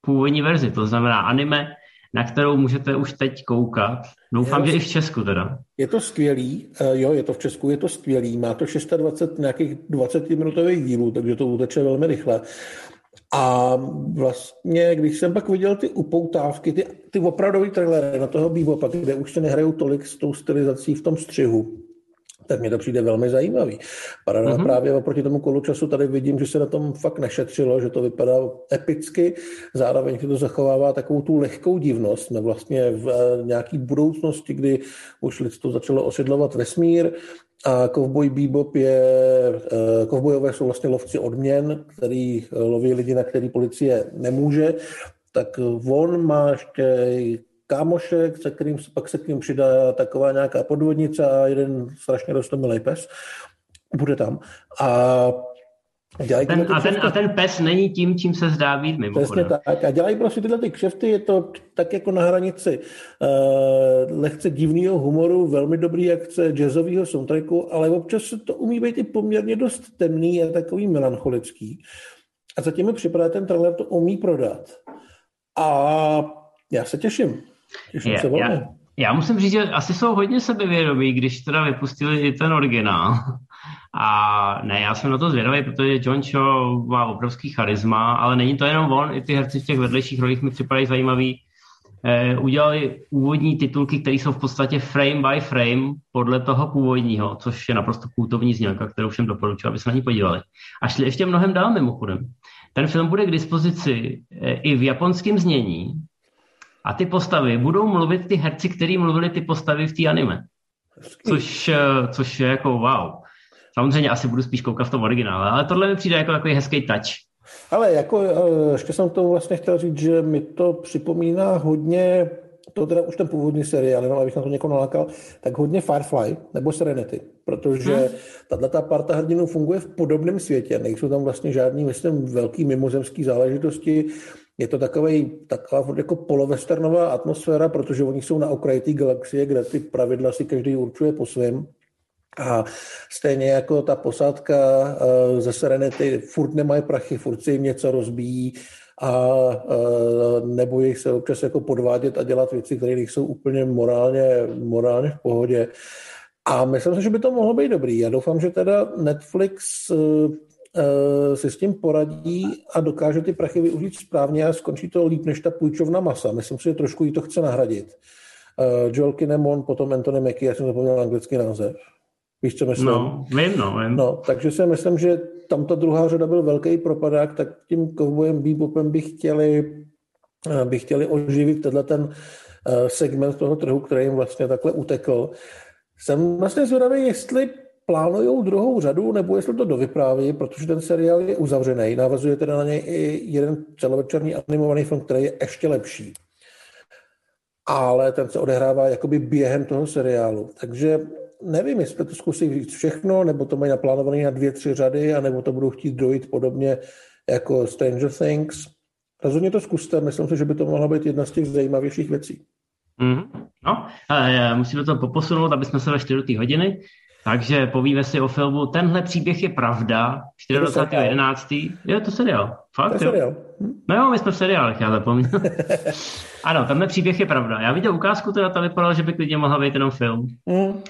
původní verzi, to znamená anime na kterou můžete už teď koukat. Doufám, je, že i v Česku teda. Je to skvělý, uh, jo, je to v Česku, je to skvělý, má to 620 nějakých 20 minutových dílů, takže to uteče velmi rychle. A vlastně, když jsem pak viděl ty upoutávky, ty, ty opravdový trailery na toho Bebopa, kde už se nehrajou tolik s tou stylizací v tom střihu, tak mně to přijde velmi zajímavý. Paralel mm-hmm. právě oproti tomu kolu času tady vidím, že se na tom fakt nešetřilo, že to vypadá epicky, zároveň to zachovává takovou tu lehkou divnost. Jsme vlastně v eh, nějaký budoucnosti, kdy už lidstvo začalo osidlovat vesmír a Kovboj Bebop je, eh, kovbojové jsou vlastně lovci odměn, který eh, loví lidi, na který policie nemůže, tak on má ještě kámošek, se kterým pak se k ním přidá taková nějaká podvodnice a jeden strašně rostomilý pes. Bude tam. A Dělají ten, a, ten, a ten pes není tím, čím se zdá být mimo. Přesně tak. A dělají prostě tyhle ty kšefty, je to tak jako na hranici uh, lehce divného humoru, velmi dobrý akce jazzového soundtracku, ale občas se to umí být i poměrně dost temný a takový melancholický. A zatím mi připadá, ten trailer to umí prodat. A já se těším. Je, já, já musím říct, že asi jsou hodně sebevědomí, když teda vypustili i ten originál. A ne, já jsem na to zvědavý, protože John Cho má obrovský charisma, ale není to jenom on, i ty herci v těch vedlejších rolích mi připadají zajímavý. Eh, udělali úvodní titulky, které jsou v podstatě frame by frame podle toho původního, což je naprosto kultovní znělka, kterou všem doporučuji, aby se na ní podívali. A šli ještě mnohem dál mimochodem. Ten film bude k dispozici eh, i v japonském znění, a ty postavy budou mluvit ty herci, který mluvili ty postavy v té anime. Což, eh, což je jako wow. Samozřejmě asi budu spíš koukat v tom originále, ale tohle mi přijde jako takový hezký touch. Ale jako, eh, ještě jsem k tomu vlastně chtěl říct, že mi to připomíná hodně, to teda už ten původní seriál, jenom abych na to někoho nalákal, tak hodně Firefly nebo Serenity, protože hmm. tato ta parta hrdinů funguje v podobném světě, nejsou tam vlastně žádný, myslím, velký mimozemský záležitosti, je to takový, taková jako polovesternová atmosféra, protože oni jsou na okraji té galaxie, kde ty pravidla si každý určuje po svém. A stejně jako ta posádka eh, ze Serenity furt nemají prachy, furt si jim něco rozbíjí a eh, nebojí se občas jako podvádět a dělat věci, které nejsou úplně morálně, morálně v pohodě. A myslím si, že by to mohlo být dobrý. Já doufám, že teda Netflix Eh, si s tím poradí a dokáže ty prachy využít správně a skončí to líp než ta půjčovna masa. Myslím si, že trošku jí to chce nahradit. Uh, Joel Kinnemon, potom Anthony Mackie, já jsem zapomněl anglický název. Víš, co myslím? No, vím, no, vím. No, takže si myslím, že tam ta druhá řada byl velký propadák, tak tím kovbojem bebopem by chtěli, eh, by chtěli oživit tenhle ten eh, segment toho trhu, který jim vlastně takhle utekl. Jsem vlastně zvědavý, jestli plánují druhou řadu, nebo jestli to dovypráví, protože ten seriál je uzavřený. Navazuje teda na něj i jeden celovečerní animovaný film, který je ještě lepší. Ale ten se odehrává jakoby během toho seriálu. Takže nevím, jestli to zkusí říct všechno, nebo to mají naplánované na dvě, tři řady, anebo to budou chtít dojít podobně jako Stranger Things. Rozhodně to zkuste, myslím si, že by to mohla být jedna z těch zajímavějších věcí. Mm, no, ale musíme to poposunout, aby jsme se do té hodiny. Takže povíme si o filmu Tenhle příběh je pravda, 24.11. Je to seriál. Fakt, to je seriál. Hm? No jo, my jsme v seriálech, já zapomněl. ano, tenhle příběh je pravda. Já viděl ukázku, teda to vypadalo, že by klidně mohla být jenom film. Mm.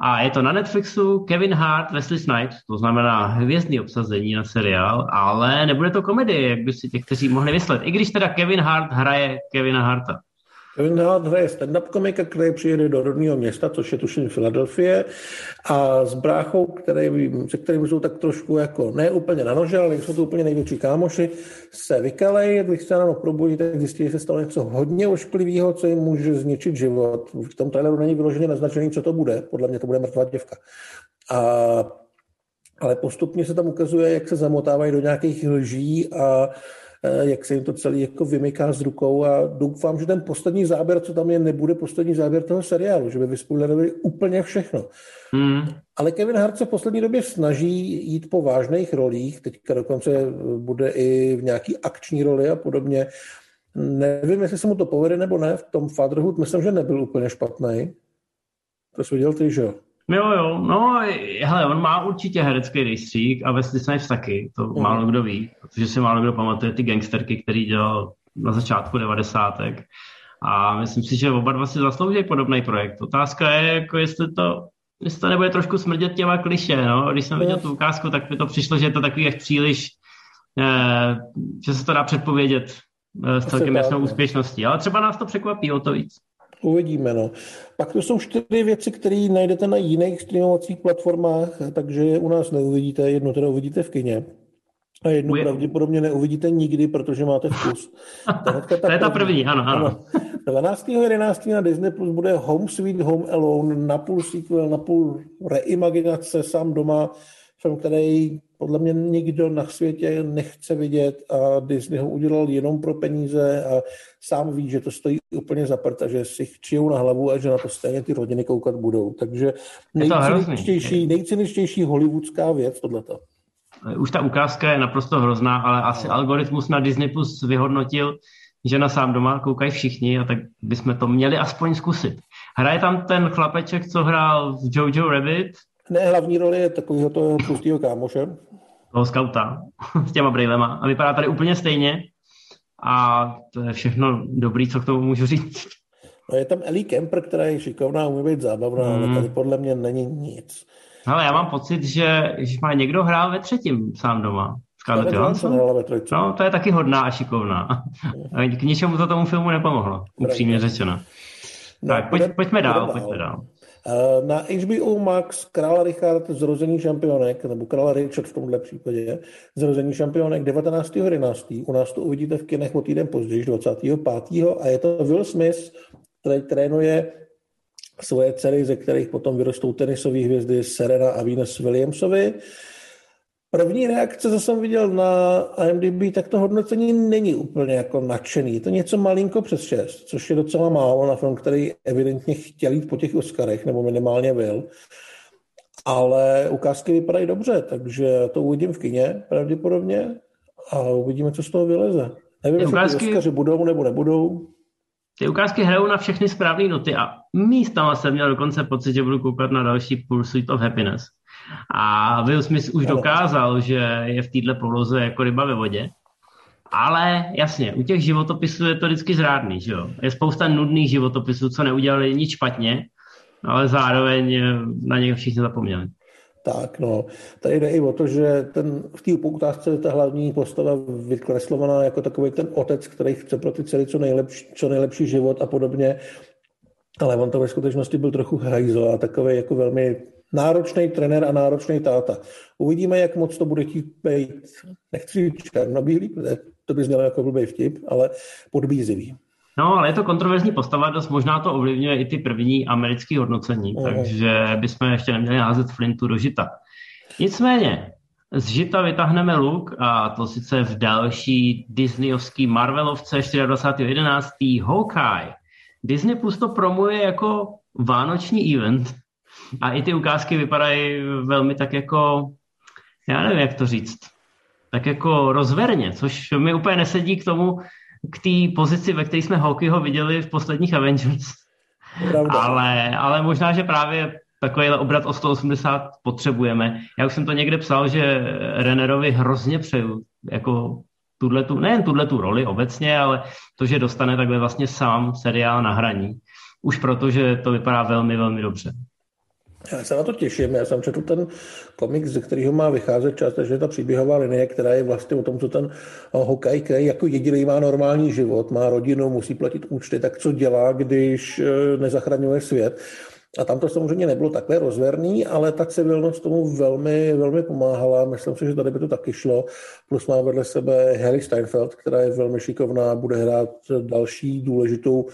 A je to na Netflixu Kevin Hart, Wesley Snipes, to znamená hvězdný obsazení na seriál, ale nebude to komedie, jak by si těch, kteří mohli myslet. I když teda Kevin Hart hraje Kevina Harta. Kevin Hart hraje stand-up komika, který přijede do rodného města, což je tuším Filadelfie, a s bráchou, který, se kterým jsou tak trošku jako ne úplně na nože, ale jsou to úplně největší kámoši, se vykalej, když se ráno probudí, tak zjistí, že se stalo něco hodně ošklivého, co jim může zničit život. V tom traileru není vyloženě naznačený, co to bude. Podle mě to bude mrtvá děvka. A ale postupně se tam ukazuje, jak se zamotávají do nějakých lží a jak se jim to celý jako vymyká z rukou a doufám, že ten poslední záběr, co tam je, nebude poslední záběr toho seriálu, že by vyspoilerovali úplně všechno. Hmm. Ale Kevin Hart se v poslední době snaží jít po vážných rolích, teďka dokonce bude i v nějaký akční roli a podobně. Nevím, jestli se mu to povede nebo ne, v tom Fatherhood myslím, že nebyl úplně špatný. To jsi viděl ty, že jo? Jo, jo, no, hele, on má určitě herecký rejstřík a Wesley Snipes taky, to mm. málo kdo ví, protože si málo kdo pamatuje ty gangsterky, který dělal na začátku devadesátek. A myslím si, že oba dva si zaslouží podobný projekt. Otázka je, jako jestli to, jestli to nebude trošku smrdět těma kliše, no. Když jsem viděl tu ukázku, tak mi to přišlo, že je to takový až příliš, eh, že se to dá předpovědět eh, s celkem jasnou no. úspěšností. Ale třeba nás to překvapí o to víc. Uvidíme, no. Pak to jsou čtyři věci, které najdete na jiných streamovacích platformách, takže je u nás neuvidíte. Jedno teda uvidíte v kině. A jednu je... pravděpodobně neuvidíte nikdy, protože máte vkus. Ta to je ta první, ano, ano. ano. 12.11. na Disney Plus bude Home Sweet Home Alone, napůl sequel, napůl reimaginace, sám doma, film, který podle mě nikdo na světě nechce vidět a Disney ho udělal jenom pro peníze a sám ví, že to stojí úplně za prd a že si chčijou na hlavu a že na to stejně ty rodiny koukat budou. Takže nejciničtější, nejciničtější hollywoodská věc tohleto. Už ta ukázka je naprosto hrozná, ale asi no. algoritmus na Disney Plus vyhodnotil, že na sám doma koukají všichni a tak bychom to měli aspoň zkusit. Hraje tam ten chlapeček, co hrál v Jojo Rabbit, ne, hlavní roli je takového toho tlustého kámoše. Toho skauta s těma brýlema. A vypadá tady úplně stejně. A to je všechno dobrý, co k tomu můžu říct. No je tam Ellie Kemper, která je šikovná, umí být zábavná, hmm. ale tady podle mě není nic. Ale já mám pocit, že, že má někdo hrál ve třetím sám doma. Scarlett Johansson? No, to je taky hodná a šikovná. Hmm. K ničemu to tomu filmu nepomohlo, upřímně řečeno. No, tak, pojď, pojďme dál, pojďme dál. Eh, na HBO Max Král Richard zrození šampionek, nebo Král Richard v tomhle případě, zrození šampionek 19.11. U nás to uvidíte v kinech o týden později, 25. a je to Will Smith, který trénuje svoje dcery, ze kterých potom vyrostou tenisové hvězdy Serena a Venus Williamsovi. První reakce, co jsem viděl na IMDb, tak to hodnocení není úplně jako nadšený. Je to něco malinko přes 6, což je docela málo na film, který evidentně chtěl jít po těch Oscarech, nebo minimálně byl. Ale ukázky vypadají dobře, takže to uvidím v kině pravděpodobně a uvidíme, co z toho vyleze. Nevím, jestli ukázky... Oscaři budou nebo nebudou. Ty ukázky hrajou na všechny správné noty a místama jsem měl dokonce pocit, že budu koukat na další Pursuit of Happiness. A Will Smith už dokázal, že je v této poloze jako ryba ve vodě. Ale jasně, u těch životopisů je to vždycky zrádný, že jo? Je spousta nudných životopisů, co neudělali nic špatně, ale zároveň na něj všichni zapomněli. Tak, no. Tady jde i o to, že ten, v té ukázce je ta hlavní postava vykreslovaná jako takový ten otec, který chce pro ty dcery co nejlepší, co nejlepší život a podobně. ale on to ve skutečnosti byl trochu hajzl a takový jako velmi náročný trenér a náročný táta. Uvidíme, jak moc to bude chtít být, nechci říct černobílý, to by znělo jako blbý vtip, ale podbízivý. No, ale je to kontroverzní postava, dost možná to ovlivňuje i ty první americké hodnocení, uh-huh. takže bychom ještě neměli házet Flintu do žita. Nicméně, z žita vytáhneme luk a to sice v další Disneyovský Marvelovce 24.11. Hawkeye. Disney Plus to promuje jako vánoční event a i ty ukázky vypadají velmi tak jako, já nevím, jak to říct, tak jako rozverně, což mi úplně nesedí k tomu, k té pozici, ve které jsme Hawkeyho viděli v posledních Avengers. Ale, ale možná, že právě takovýhle obrat o 180 potřebujeme. Já už jsem to někde psal, že Rennerovi hrozně přeju jako tu, nejen tuhle tu roli obecně, ale to, že dostane takhle vlastně sám seriál na hraní. Už protože to vypadá velmi, velmi dobře. Já se na to těším. Já jsem četl ten komik, ze kterého má vycházet částečně ta příběhová linie, která je vlastně o tom, co ten hokej, který jako jediný má normální život, má rodinu, musí platit účty, tak co dělá, když eh, nezachraňuje svět. A tam to samozřejmě nebylo takhle rozverný, ale ta civilnost tomu velmi, velmi pomáhala. Myslím si, že tady by to taky šlo. Plus má vedle sebe Harry Steinfeld, která je velmi šikovná, bude hrát další důležitou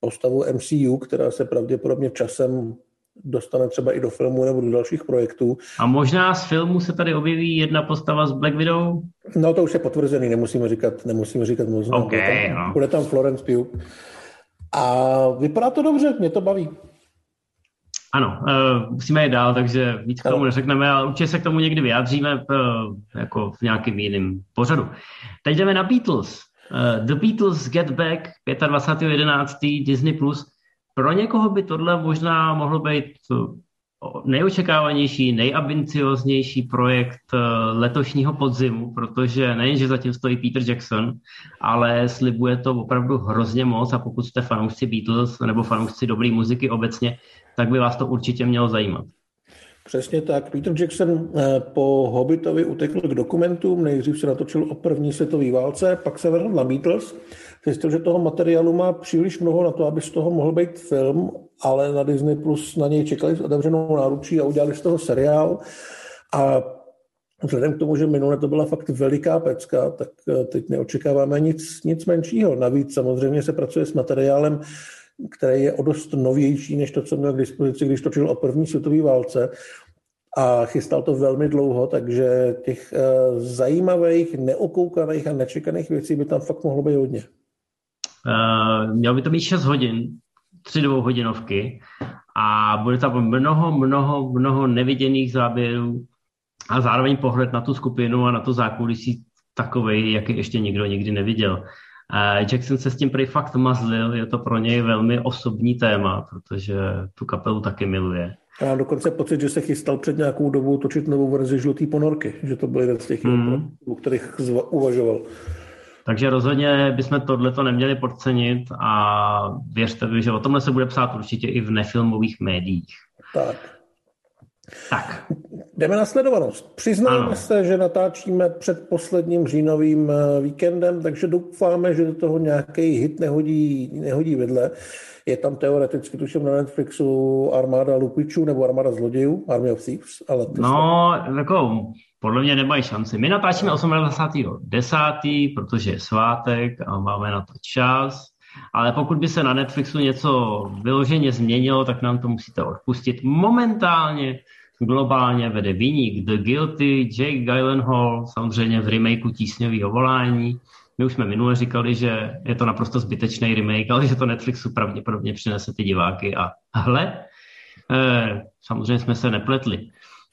postavu MCU, která se pravděpodobně časem dostane třeba i do filmu nebo do dalších projektů. A možná z filmu se tady objeví jedna postava z Black Widow? No to už je potvrzený, nemusíme říkat, nemusíme říkat moc. Okay, bude, tam, no. bude tam Florence Pugh. A vypadá to dobře, mě to baví. Ano, uh, musíme jít dál, takže víc k tomu neřekneme, ale určitě se k tomu někdy vyjádříme uh, jako v nějakým jiným pořadu. Teď jdeme na Beatles. Uh, The Beatles Get Back 25.11. Disney+. Plus. Pro někoho by tohle možná mohlo být nejočekávanější, nejambicioznější projekt letošního podzimu, protože nejenže zatím stojí Peter Jackson, ale slibuje to opravdu hrozně moc a pokud jste fanoušci Beatles nebo fanoušci dobré muziky obecně, tak by vás to určitě mělo zajímat. Přesně tak. Peter Jackson eh, po Hobbitovi utekl k dokumentům, nejdřív se natočil o první světové válce, pak se vrhl na Beatles, zjistil, že toho materiálu má příliš mnoho na to, aby z toho mohl být film, ale na Disney Plus na něj čekali s otevřenou náručí a udělali z toho seriál. A vzhledem k tomu, že minule to byla fakt veliká pecka, tak eh, teď neočekáváme nic, nic menšího. Navíc samozřejmě se pracuje s materiálem, který je o dost novější než to, co měl k dispozici, když točil o první světové válce a chystal to velmi dlouho, takže těch uh, zajímavých, neokoukaných a nečekaných věcí by tam fakt mohlo být hodně. Uh, měl by to být 6 hodin, tři dvouhodinovky a bude tam mnoho, mnoho, mnoho neviděných záběrů a zároveň pohled na tu skupinu a na to zákulisí takovej, jaký ještě nikdo nikdy neviděl. Jackson se s tím prý fakt mazlil, je to pro něj velmi osobní téma, protože tu kapelu taky miluje. Já mám dokonce pocit, že se chystal před nějakou dobou točit novou verzi žlutý ponorky, že to byl jeden z těch, mm. o kterých uvažoval. Takže rozhodně bychom tohleto neměli podcenit a věřte mi, že o tomhle se bude psát určitě i v nefilmových médiích. Tak. Tak. Jdeme na sledovanost. Přiznáme ano. se, že natáčíme před posledním říjnovým eh, víkendem, takže doufáme, že do toho nějaký hit nehodí, nehodí vedle. Je tam teoreticky, tuším na Netflixu Armáda lupičů nebo Armáda zlodějů, Army of Thieves. Ale to no, jako, podle mě nemají šanci. My natáčíme 28.10., protože je svátek a máme na to čas. Ale pokud by se na Netflixu něco vyloženě změnilo, tak nám to musíte odpustit. Momentálně globálně vede Viník The Guilty, Jake Gyllenhaal, samozřejmě v remakeu Tísňového volání. My už jsme minule říkali, že je to naprosto zbytečný remake, ale že to Netflixu pravděpodobně přinese ty diváky. A hle, eh, samozřejmě jsme se nepletli.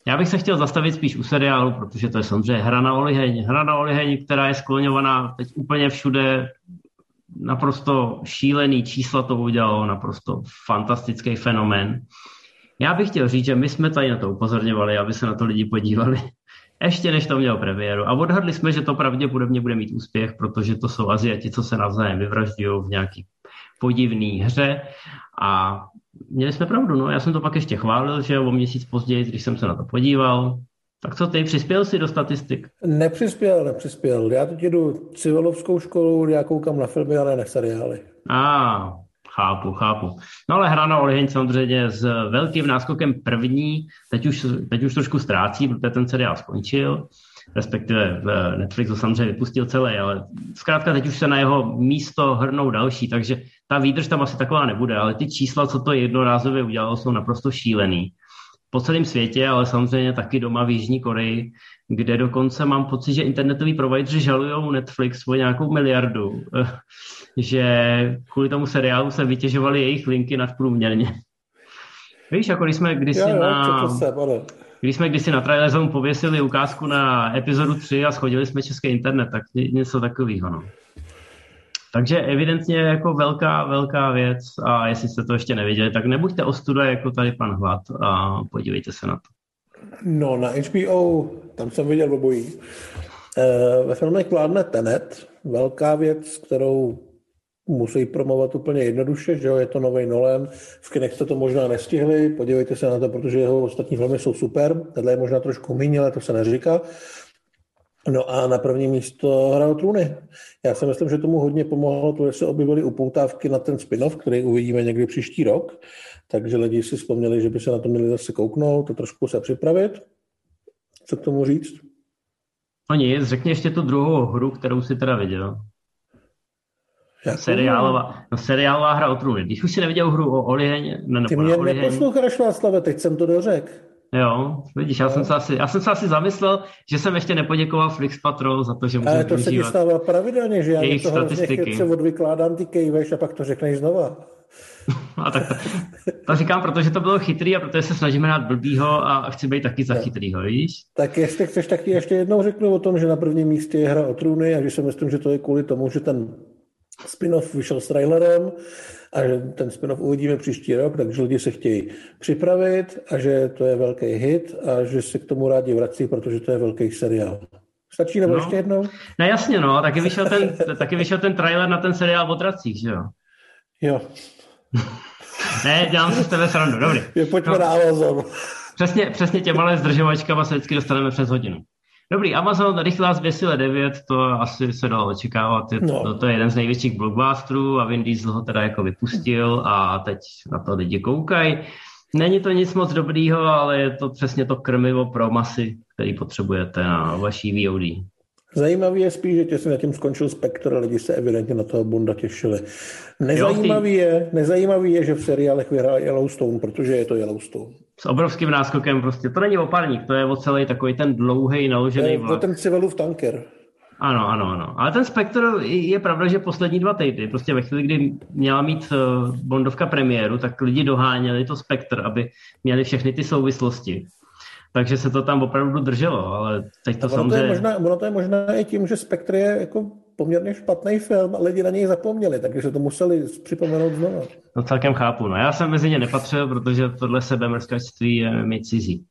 Já bych se chtěl zastavit spíš u seriálu, protože to je samozřejmě hra na oliheň. Hra na oliheň, která je skloňovaná teď úplně všude, naprosto šílený čísla to udělalo, naprosto fantastický fenomén. Já bych chtěl říct, že my jsme tady na to upozorňovali, aby se na to lidi podívali, ještě než to mělo premiéru. A odhadli jsme, že to pravděpodobně bude mít úspěch, protože to jsou Aziati, co se navzájem vyvražďují v nějaký podivný hře. A měli jsme pravdu, no. Já jsem to pak ještě chválil, že o měsíc později, když jsem se na to podíval, tak co ty, přispěl jsi do statistik? Nepřispěl, nepřispěl. Já teď jdu civilovskou školu, já koukám na filmy, ale ne seriály. A, Chápu, chápu. No ale hra na Oliheň samozřejmě s velkým náskokem první, teď už, teď už trošku ztrácí, protože ten seriál skončil, respektive v Netflixu samozřejmě vypustil celý, ale zkrátka teď už se na jeho místo hrnou další, takže ta výdrž tam asi taková nebude, ale ty čísla, co to jednorázově udělalo, jsou naprosto šílený. Po celém světě, ale samozřejmě taky doma v Jižní Koreji, kde dokonce mám pocit, že internetoví provideri žalují Netflix o nějakou miliardu, že kvůli tomu seriálu se vytěžovaly jejich linky nadprůměrně. Víš, jako když jsme kdysi jo, jo, na... Když jsme kdysi na Trailerzone pověsili ukázku na epizodu 3 a schodili jsme český internet, tak něco takového. No. Takže evidentně jako velká, velká věc a jestli jste to ještě neviděli, tak nebuďte ostuda jako tady pan Hlad a podívejte se na to. No, na HBO, tam jsem viděl obojí. E, ve filmech vládne Tenet, velká věc, kterou musí promovat úplně jednoduše, že jo, je to nový Nolan, v kinech jste to možná nestihli, podívejte se na to, protože jeho ostatní filmy jsou super, tenhle je možná trošku méně, ale to se neříká. No a na první místo hrál trůny. Já si myslím, že tomu hodně pomohlo to, že se objevily upoutávky na ten spin-off, který uvidíme někdy příští rok, takže lidi si vzpomněli, že by se na to měli zase kouknout a trošku se připravit. Co k tomu říct? No nic, řekni ještě tu druhou hru, kterou si teda viděl. Jakou seriálová, no, seriálová hra o trůny. Když už si neviděl hru o Oliheň... Ne, Ty mě neposloucháš, Václave, teď jsem to dořekl. Jo, vidíš, já, jsem se asi, já jsem se asi zamyslel, že jsem ještě nepoděkoval Flix Patrol za to, že můžu Ale to se ti stává pravidelně, že já něco hrozně chytře odvykládám, ty kejveš a pak to řekneš znova. a tak to, to, říkám, protože to bylo chytrý a protože se snažíme hrát blbýho a chci být taky za chytrýho, víš? Tak jestli chceš, tak ti ještě jednou řeknu o tom, že na prvním místě je hra o trůny a že si myslím, že to je kvůli tomu, že ten spin-off vyšel s trailerem a že ten spin-off uvidíme příští rok, takže lidi se chtějí připravit a že to je velký hit a že se k tomu rádi vrací, protože to je velký seriál. Stačí nebo no. ještě jednou? No jasně, no. Taky vyšel, ten, taky vyšel ten trailer na ten seriál o dracích, že jo? Jo. ne, dělám si z tebe srandu, dobrý. Je, pojďme no. na Amazon. Přesně, přesně těma zdržovačkama se vždycky dostaneme přes hodinu. Dobrý, Amazon rychlá z 9, to asi se dalo očekávat. Je, no. to, to je jeden z největších blockbusterů a Vin Diesel ho teda jako vypustil a teď na to lidi koukají. Není to nic moc dobrýho, ale je to přesně to krmivo pro masy, který potřebujete na vaší VOD. Zajímavý je spíš, že těsně na tím skončil Spectre, lidi se evidentně na toho Bonda těšili. Nezajímavý je, nezajímavý je, že v seriálech vyhrál Yellowstone, protože je to Yellowstone. S obrovským náskokem prostě. To není opárník, to je o celý takový ten dlouhý naložený vlak. To ten Civelův tanker. Ano, ano, ano. Ale ten Spectre je pravda, že poslední dva týdny, prostě ve chvíli, kdy měla mít eh, Bondovka premiéru, tak lidi doháněli to Spectre, aby měli všechny ty souvislosti takže se to tam opravdu drželo, ale teď to samozřejmě... Je možná, ono to je možná i tím, že Spectre je jako poměrně špatný film a lidi na něj zapomněli, takže to museli připomenout znovu. No celkem chápu. No já jsem mezi ně nepatřil, protože tohle sebemrskačství je mi cizí.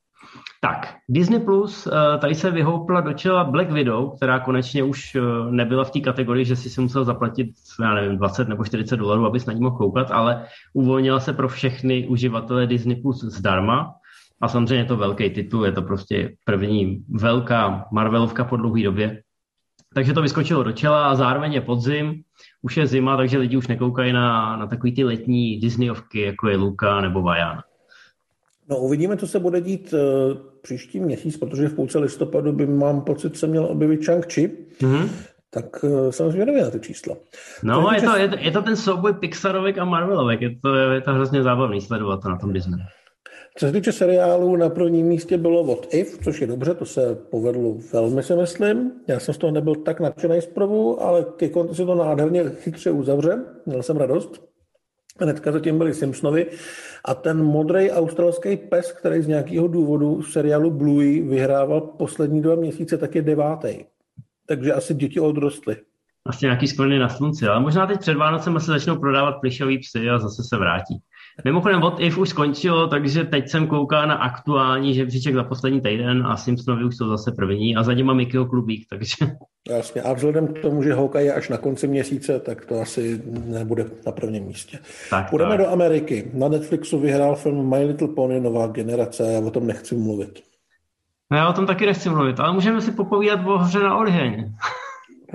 Tak, Disney Plus, eh, tady se vyhoupla do čela Black Widow, která konečně už eh, nebyla v té kategorii, že si si musel zaplatit, já nevím, 20 nebo 40 dolarů, abys na ní mohl koukat, ale uvolnila se pro všechny uživatele Disney Plus zdarma, a samozřejmě je to velký titul, je to prostě první velká Marvelovka po dlouhé době. Takže to vyskočilo do čela a zároveň je podzim, už je zima, takže lidi už nekoukají na, na takový ty letní Disneyovky, jako je Luka nebo Vajan. No uvidíme, co se bude dít uh, příští měsíc, protože v půlce listopadu by mám pocit se měl objevit Chang-Chi. Mm-hmm. Tak uh, jsem zvědavý na ty čísla. No, to je, to, je, to, je to ten souboj Pixarovek a Marvelovek, je to, je to hrozně zábavný sledovat to na tom Disney. Co se týče seriálu, na prvním místě bylo What If, což je dobře, to se povedlo velmi, si myslím. Já jsem z toho nebyl tak nadšený zprvu, ale ke konci se to nádherně chytře uzavře. Měl jsem radost. Hnedka zatím byli Simpsonovi a ten modrý australský pes, který z nějakého důvodu v seriálu Bluey vyhrával poslední dva měsíce, tak je devátý. Takže asi děti odrostly. Vlastně nějaký sklony na slunci, ale možná teď před Vánocem se začnou prodávat plišový psy a zase se vrátí. Mimochodem, What If už skončilo, takže teď jsem koukal na aktuální žebříček za poslední týden a Simpsonovi už jsou zase první a za nima Mickeyho klubík, takže... Jasně, a vzhledem k tomu, že Hawkeye je až na konci měsíce, tak to asi nebude na prvním místě. Tak, Půjdeme tak. do Ameriky. Na Netflixu vyhrál film My Little Pony Nová generace, já o tom nechci mluvit. No, já o tom taky nechci mluvit, ale můžeme si popovídat o hře na Oriheň.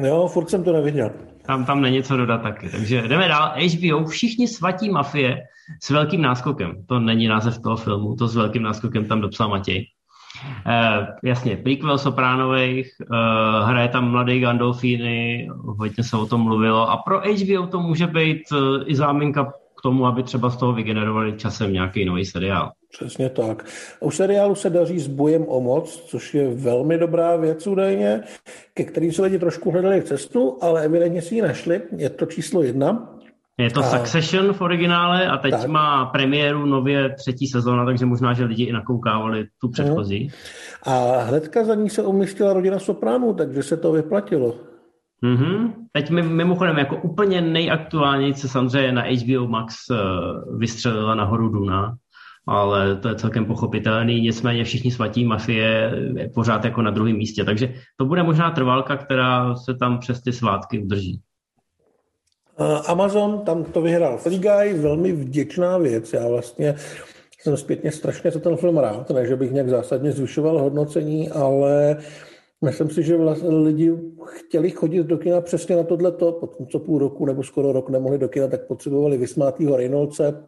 jo, furt jsem to neviděl. Tam, tam není co dodat taky. Takže jdeme dál. HBO, všichni svatí mafie s velkým náskokem. To není název toho filmu, to s velkým náskokem tam dopsal Matěj. Uh, jasně, prequel Sopránových, uh, hraje tam mladý Gandolfini, hodně se o tom mluvilo a pro HBO to může být uh, i záminka tomu, aby třeba z toho vygenerovali časem nějaký nový seriál. Přesně tak. U seriálu se daří s bojem o moc, což je velmi dobrá věc údajně, ke kterým se lidi trošku hledali cestu, ale evidentně si ji našli. Je to číslo jedna. Je to a... Succession v originále a teď tak. má premiéru nově třetí sezóna, takže možná, že lidi i nakoukávali tu předchozí. A hnedka za ní se umístila rodina Sopránů, takže se to vyplatilo. Mm-hmm. Teď mimochodem jako úplně nejaktuálněji se samozřejmě na HBO Max uh, vystřelila nahoru Duna, ale to je celkem pochopitelný, nicméně všichni svatí mafie je pořád jako na druhém místě, takže to bude možná trvalka, která se tam přes ty svátky udrží. Amazon, tam to vyhrál Free Guy, velmi vděčná věc. Já vlastně jsem zpětně strašně za ten film rád, ne, že bych nějak zásadně zvyšoval hodnocení, ale myslím si, že vlastně lidi chtěli chodit do kina přesně na tohleto, potom co půl roku nebo skoro rok nemohli do kina, tak potřebovali vysmátýho Reynoldse,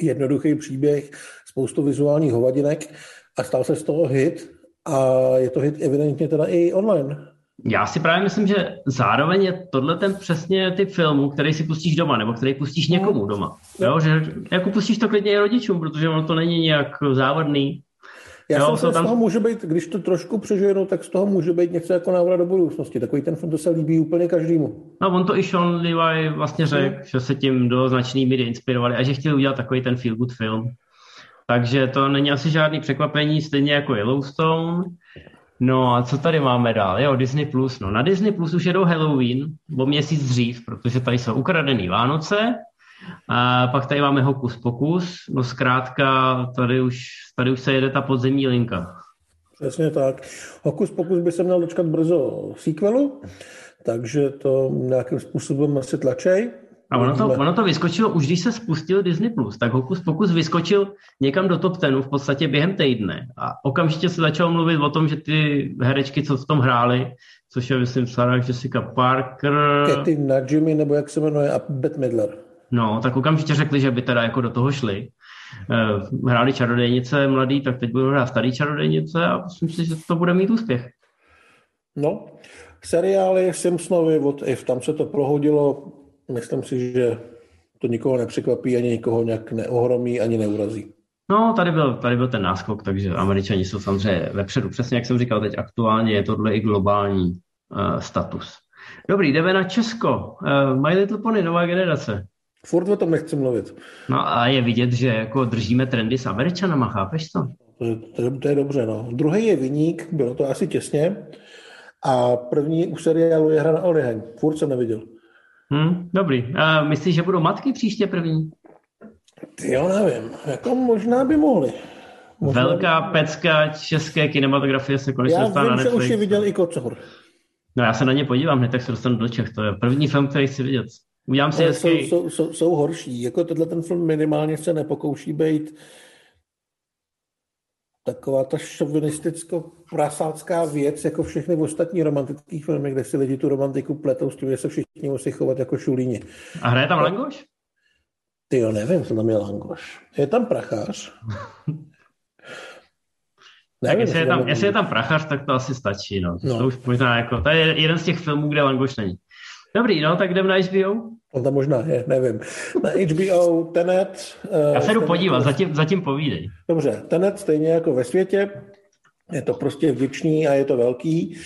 jednoduchý příběh, spoustu vizuálních hovadinek a stal se z toho hit a je to hit evidentně teda i online. Já si právě myslím, že zároveň je tohle ten přesně typ filmu, který si pustíš doma, nebo který pustíš někomu hmm. doma. Jo, že jako pustíš to klidně i rodičům, protože ono to není nějak závadný. Já jo, jsem tam... z toho může být, když to trošku přeženu, tak z toho může být něco jako návrat do budoucnosti. Takový ten film, to se líbí úplně každému. No, on to i Sean Levi vlastně řekl, hmm. že se tím do značný míry inspirovali a že chtěli udělat takový ten feel good film. Takže to není asi žádný překvapení, stejně jako Yellowstone. No a co tady máme dál? Jo, Disney+. Plus. No, na Disney Plus už jedou Halloween o měsíc dřív, protože tady jsou ukradený Vánoce, a pak tady máme Hokus Pokus. No zkrátka, tady už, tady už se jede ta podzemní linka. Přesně tak. Hokus Pokus by se měl dočkat brzo sequelu, takže to nějakým způsobem asi tlačej. A ono to, ono to vyskočilo, už když se spustil Disney+, Plus, tak Hokus Pokus vyskočil někam do top tenu v podstatě během týdne. A okamžitě se začalo mluvit o tom, že ty herečky, co v tom hrály, což je, myslím, Sarah Jessica Parker... Katy Najimy, nebo jak se jmenuje, a Beth Midler. No, tak okamžitě řekli, že by teda jako do toho šli. Eh, hráli čarodejnice mladý, tak teď budou hrát starý čarodejnice a myslím si, že to bude mít úspěch. No, seriály Simpsonovi od If, tam se to prohodilo myslím si, že to nikoho nepřekvapí, ani nikoho nějak neohromí, ani neurazí. No, tady byl, tady byl ten náskok, takže američani jsou samozřejmě vepředu. Přesně jak jsem říkal, teď aktuálně je tohle i globální uh, status. Dobrý, jdeme na Česko. Uh, My Little Pony, nová generace. Furt o tom nechci mluvit. No a je vidět, že jako držíme trendy s Američanama, chápeš to? To je, to je, to je dobře, no. Druhý je Viník, bylo to asi těsně. A první u seriálu je hra na Oliheň. Furt jsem neviděl. Hmm, dobrý. A myslíš, že budou matky příště první? Ty jo, nevím. Jako možná by mohli. Možná Velká by... pecka české kinematografie se konečně dostala na Netflix. Já vím, že už je viděl i Kocour. No já se na ně podívám, hned tak se dostanu do Čech. To je první film, který chci vidět. Udělám si hezký... jsou, jsou, jsou, jsou, horší. Jako tenhle ten film minimálně se nepokouší být taková ta šovinisticko-prasácká věc, jako všechny ostatní romantické filmy, kde si lidi tu romantiku pletou s tím, že se všichni musí chovat jako šulíni. A hraje tam Langoš? Ty jo, nevím, co tam je Langoš. Je tam prachář. tak jestli je, tam, jestli je tam prachař, tak to asi stačí. No. no. To už možná jako, to je jeden z těch filmů, kde Langoš není. Dobrý, no, tak jdem na HBO. On tam možná je, nevím. Na HBO Tenet. Já se jdu podívat, zatím, zatím povídej. Dobře, Tenet stejně jako ve světě. Je to prostě vděčný a je to velký.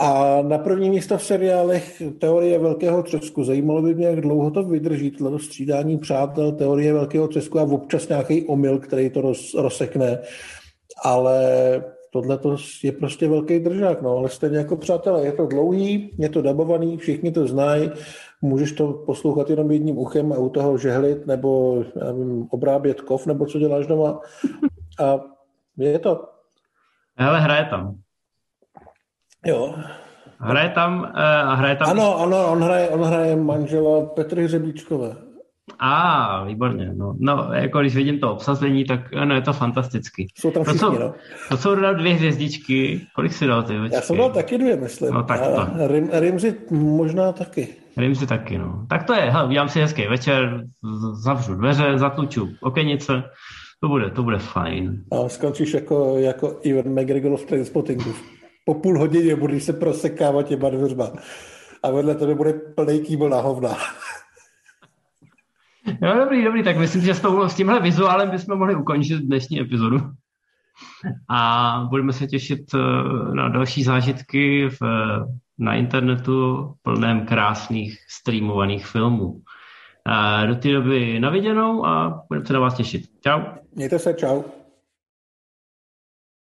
A na první místo v seriálech teorie velkého třesku. Zajímalo by mě, jak dlouho to vydrží, to střídání přátel, teorie velkého třesku a občas nějaký omyl, který to roz, rozsekne. Ale tohle je prostě velký držák, no, ale stejně jako přátelé, je to dlouhý, je to dabovaný, všichni to znají, můžeš to poslouchat jenom jedním uchem a u toho žehlit nebo já vím, obrábět kov, nebo co děláš doma. A je to. Ale hraje tam. Jo. Hraje tam, uh, hraje tam... Ano, ano, on hraje, on hraje manžela Petry Hřebíčkové. A, ah, výborně. No, no, jako když vidím to obsazení, tak no, je to fantastický. Jsou tam všichni, to, jsou, no. To jsou dal dvě hvězdičky. Kolik si dal ty? Večky? Já jsem dal taky dvě, myslím. No, tak to. A Rim, Rimzi možná taky. Rimzi taky, no. Tak to je, hele, udělám si hezký večer, zavřu dveře, zatluču okenice, to bude, to bude fajn. A skončíš jako, jako Ivan McGregor v Trainspottingu. Po půl hodině budeš se prosekávat těma dveřma. A vedle tebe bude plný kýbl na hovna. Jo, dobrý, dobrý, tak myslím, že s, tou, s tímhle vizuálem bychom mohli ukončit dnešní epizodu. A budeme se těšit eh, na další zážitky v, na internetu plném krásných streamovaných filmů. A do té doby naviděnou a budeme se na vás těšit. Čau. Mějte se, čau.